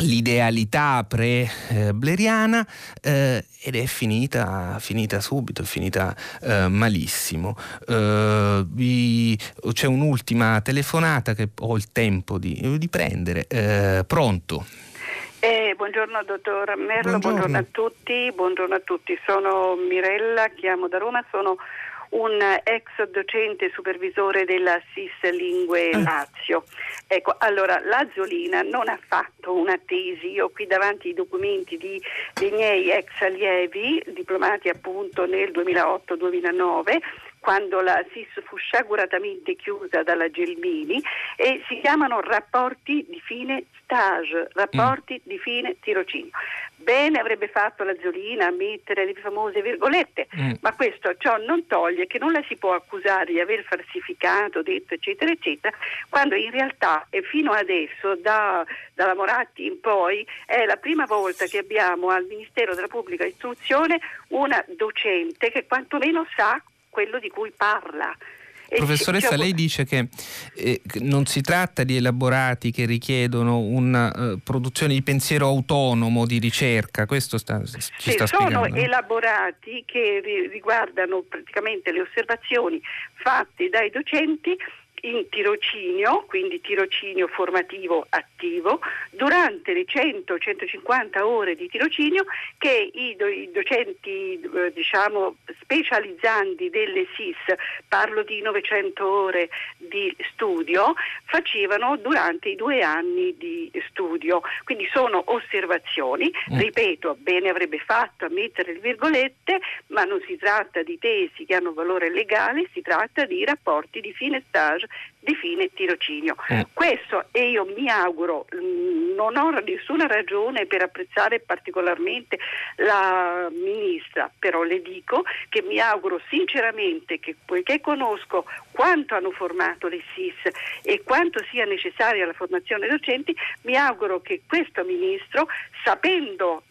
l'idealità pre-bleriana eh, ed è finita, finita, subito, è finita eh, malissimo. Eh, vi, c'è un'ultima telefonata che ho il tempo di, di prendere. Eh, pronto? Eh, buongiorno dottor Merlo, buongiorno. buongiorno. a tutti, buongiorno a tutti. Sono Mirella, chiamo da Roma, sono un ex docente supervisore della SIS Lingue ah. Lazio. Ecco, allora la Zolina non ha fatto una tesi, io ho qui davanti i documenti di, dei miei ex allievi, diplomati appunto nel 2008-2009, quando la SIS fu sciaguratamente chiusa dalla Gelmini e si chiamano rapporti di fine stage, rapporti mm. di fine tirocinio. Bene avrebbe fatto la Zolina a mettere le famose virgolette, mm. ma questo ciò non toglie che non la si può accusare di aver falsificato, detto eccetera eccetera, quando in realtà e fino adesso da, dalla Moratti in poi è la prima volta che abbiamo al Ministero della Pubblica Istruzione una docente che quantomeno sa quello di cui parla. Professoressa, lei dice che eh, non si tratta di elaborati che richiedono una uh, produzione di pensiero autonomo di ricerca, questo sta, ci sì, sta spiegando. Sono elaborati che riguardano praticamente le osservazioni fatte dai docenti in tirocinio, quindi tirocinio formativo attivo, durante le 100-150 ore di tirocinio che i, do, i docenti eh, diciamo, specializzanti delle SIS, parlo di 900 ore di studio, facevano durante i due anni di studio. Quindi sono osservazioni, mm. ripeto, bene avrebbe fatto a mettere le virgolette, ma non si tratta di tesi che hanno valore legale, si tratta di rapporti di fine stage di fine tirocinio. Eh. Questo e io mi auguro, mm, non ho nessuna ragione per apprezzare particolarmente la ministra, però le dico che mi auguro sinceramente che poiché conosco quanto hanno formato le SIS e quanto sia necessaria la formazione docenti, mi auguro che questo ministro, sapendo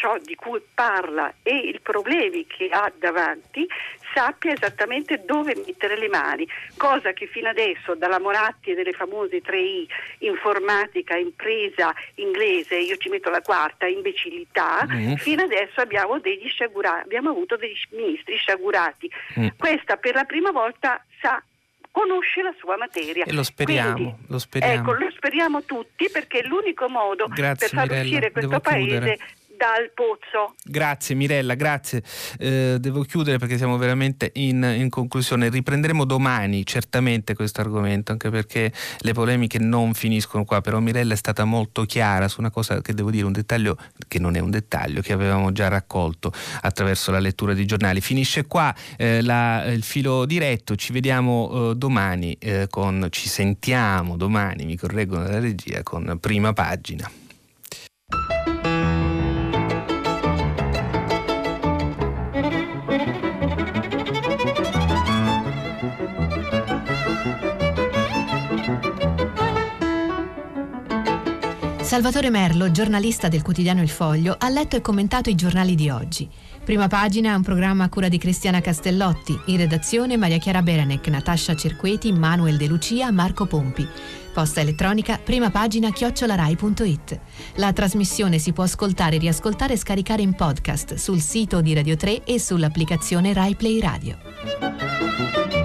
ciò di cui parla e i problemi che ha davanti, sappia esattamente dove mettere le mani, cosa che fino adesso dalla Moratti e delle famose 3I, informatica, impresa, inglese, io ci metto la quarta, imbecillità, mm. fino adesso abbiamo, degli sciagurati, abbiamo avuto degli ministri sciagurati. Mm. Questa per la prima volta sa conosce la sua materia. E lo speriamo, Quindi, lo speriamo. Ecco, lo speriamo tutti perché è l'unico modo Grazie, per far Mirella, uscire questo paese chiudere dal pozzo. Grazie Mirella, grazie. Eh, devo chiudere perché siamo veramente in, in, conclusione. Riprenderemo domani certamente questo argomento, anche perché le polemiche non finiscono qua, però Mirella è stata molto chiara su una cosa che devo dire, un dettaglio che non è un dettaglio, che avevamo già raccolto attraverso la lettura di giornali. Finisce qua eh, la, il filo diretto, ci vediamo eh, domani eh, con, ci sentiamo domani, mi correggono la regia, con prima pagina. Salvatore Merlo, giornalista del quotidiano Il Foglio, ha letto e commentato i giornali di oggi. Prima pagina è un programma a cura di Cristiana Castellotti, in redazione Maria Chiara Beranec, Natascia Cerqueti, Manuel De Lucia, Marco Pompi. Posta elettronica prima pagina chiocciolarai.it. La trasmissione si può ascoltare, riascoltare e scaricare in podcast sul sito di Radio 3 e sull'applicazione Rai Play Radio.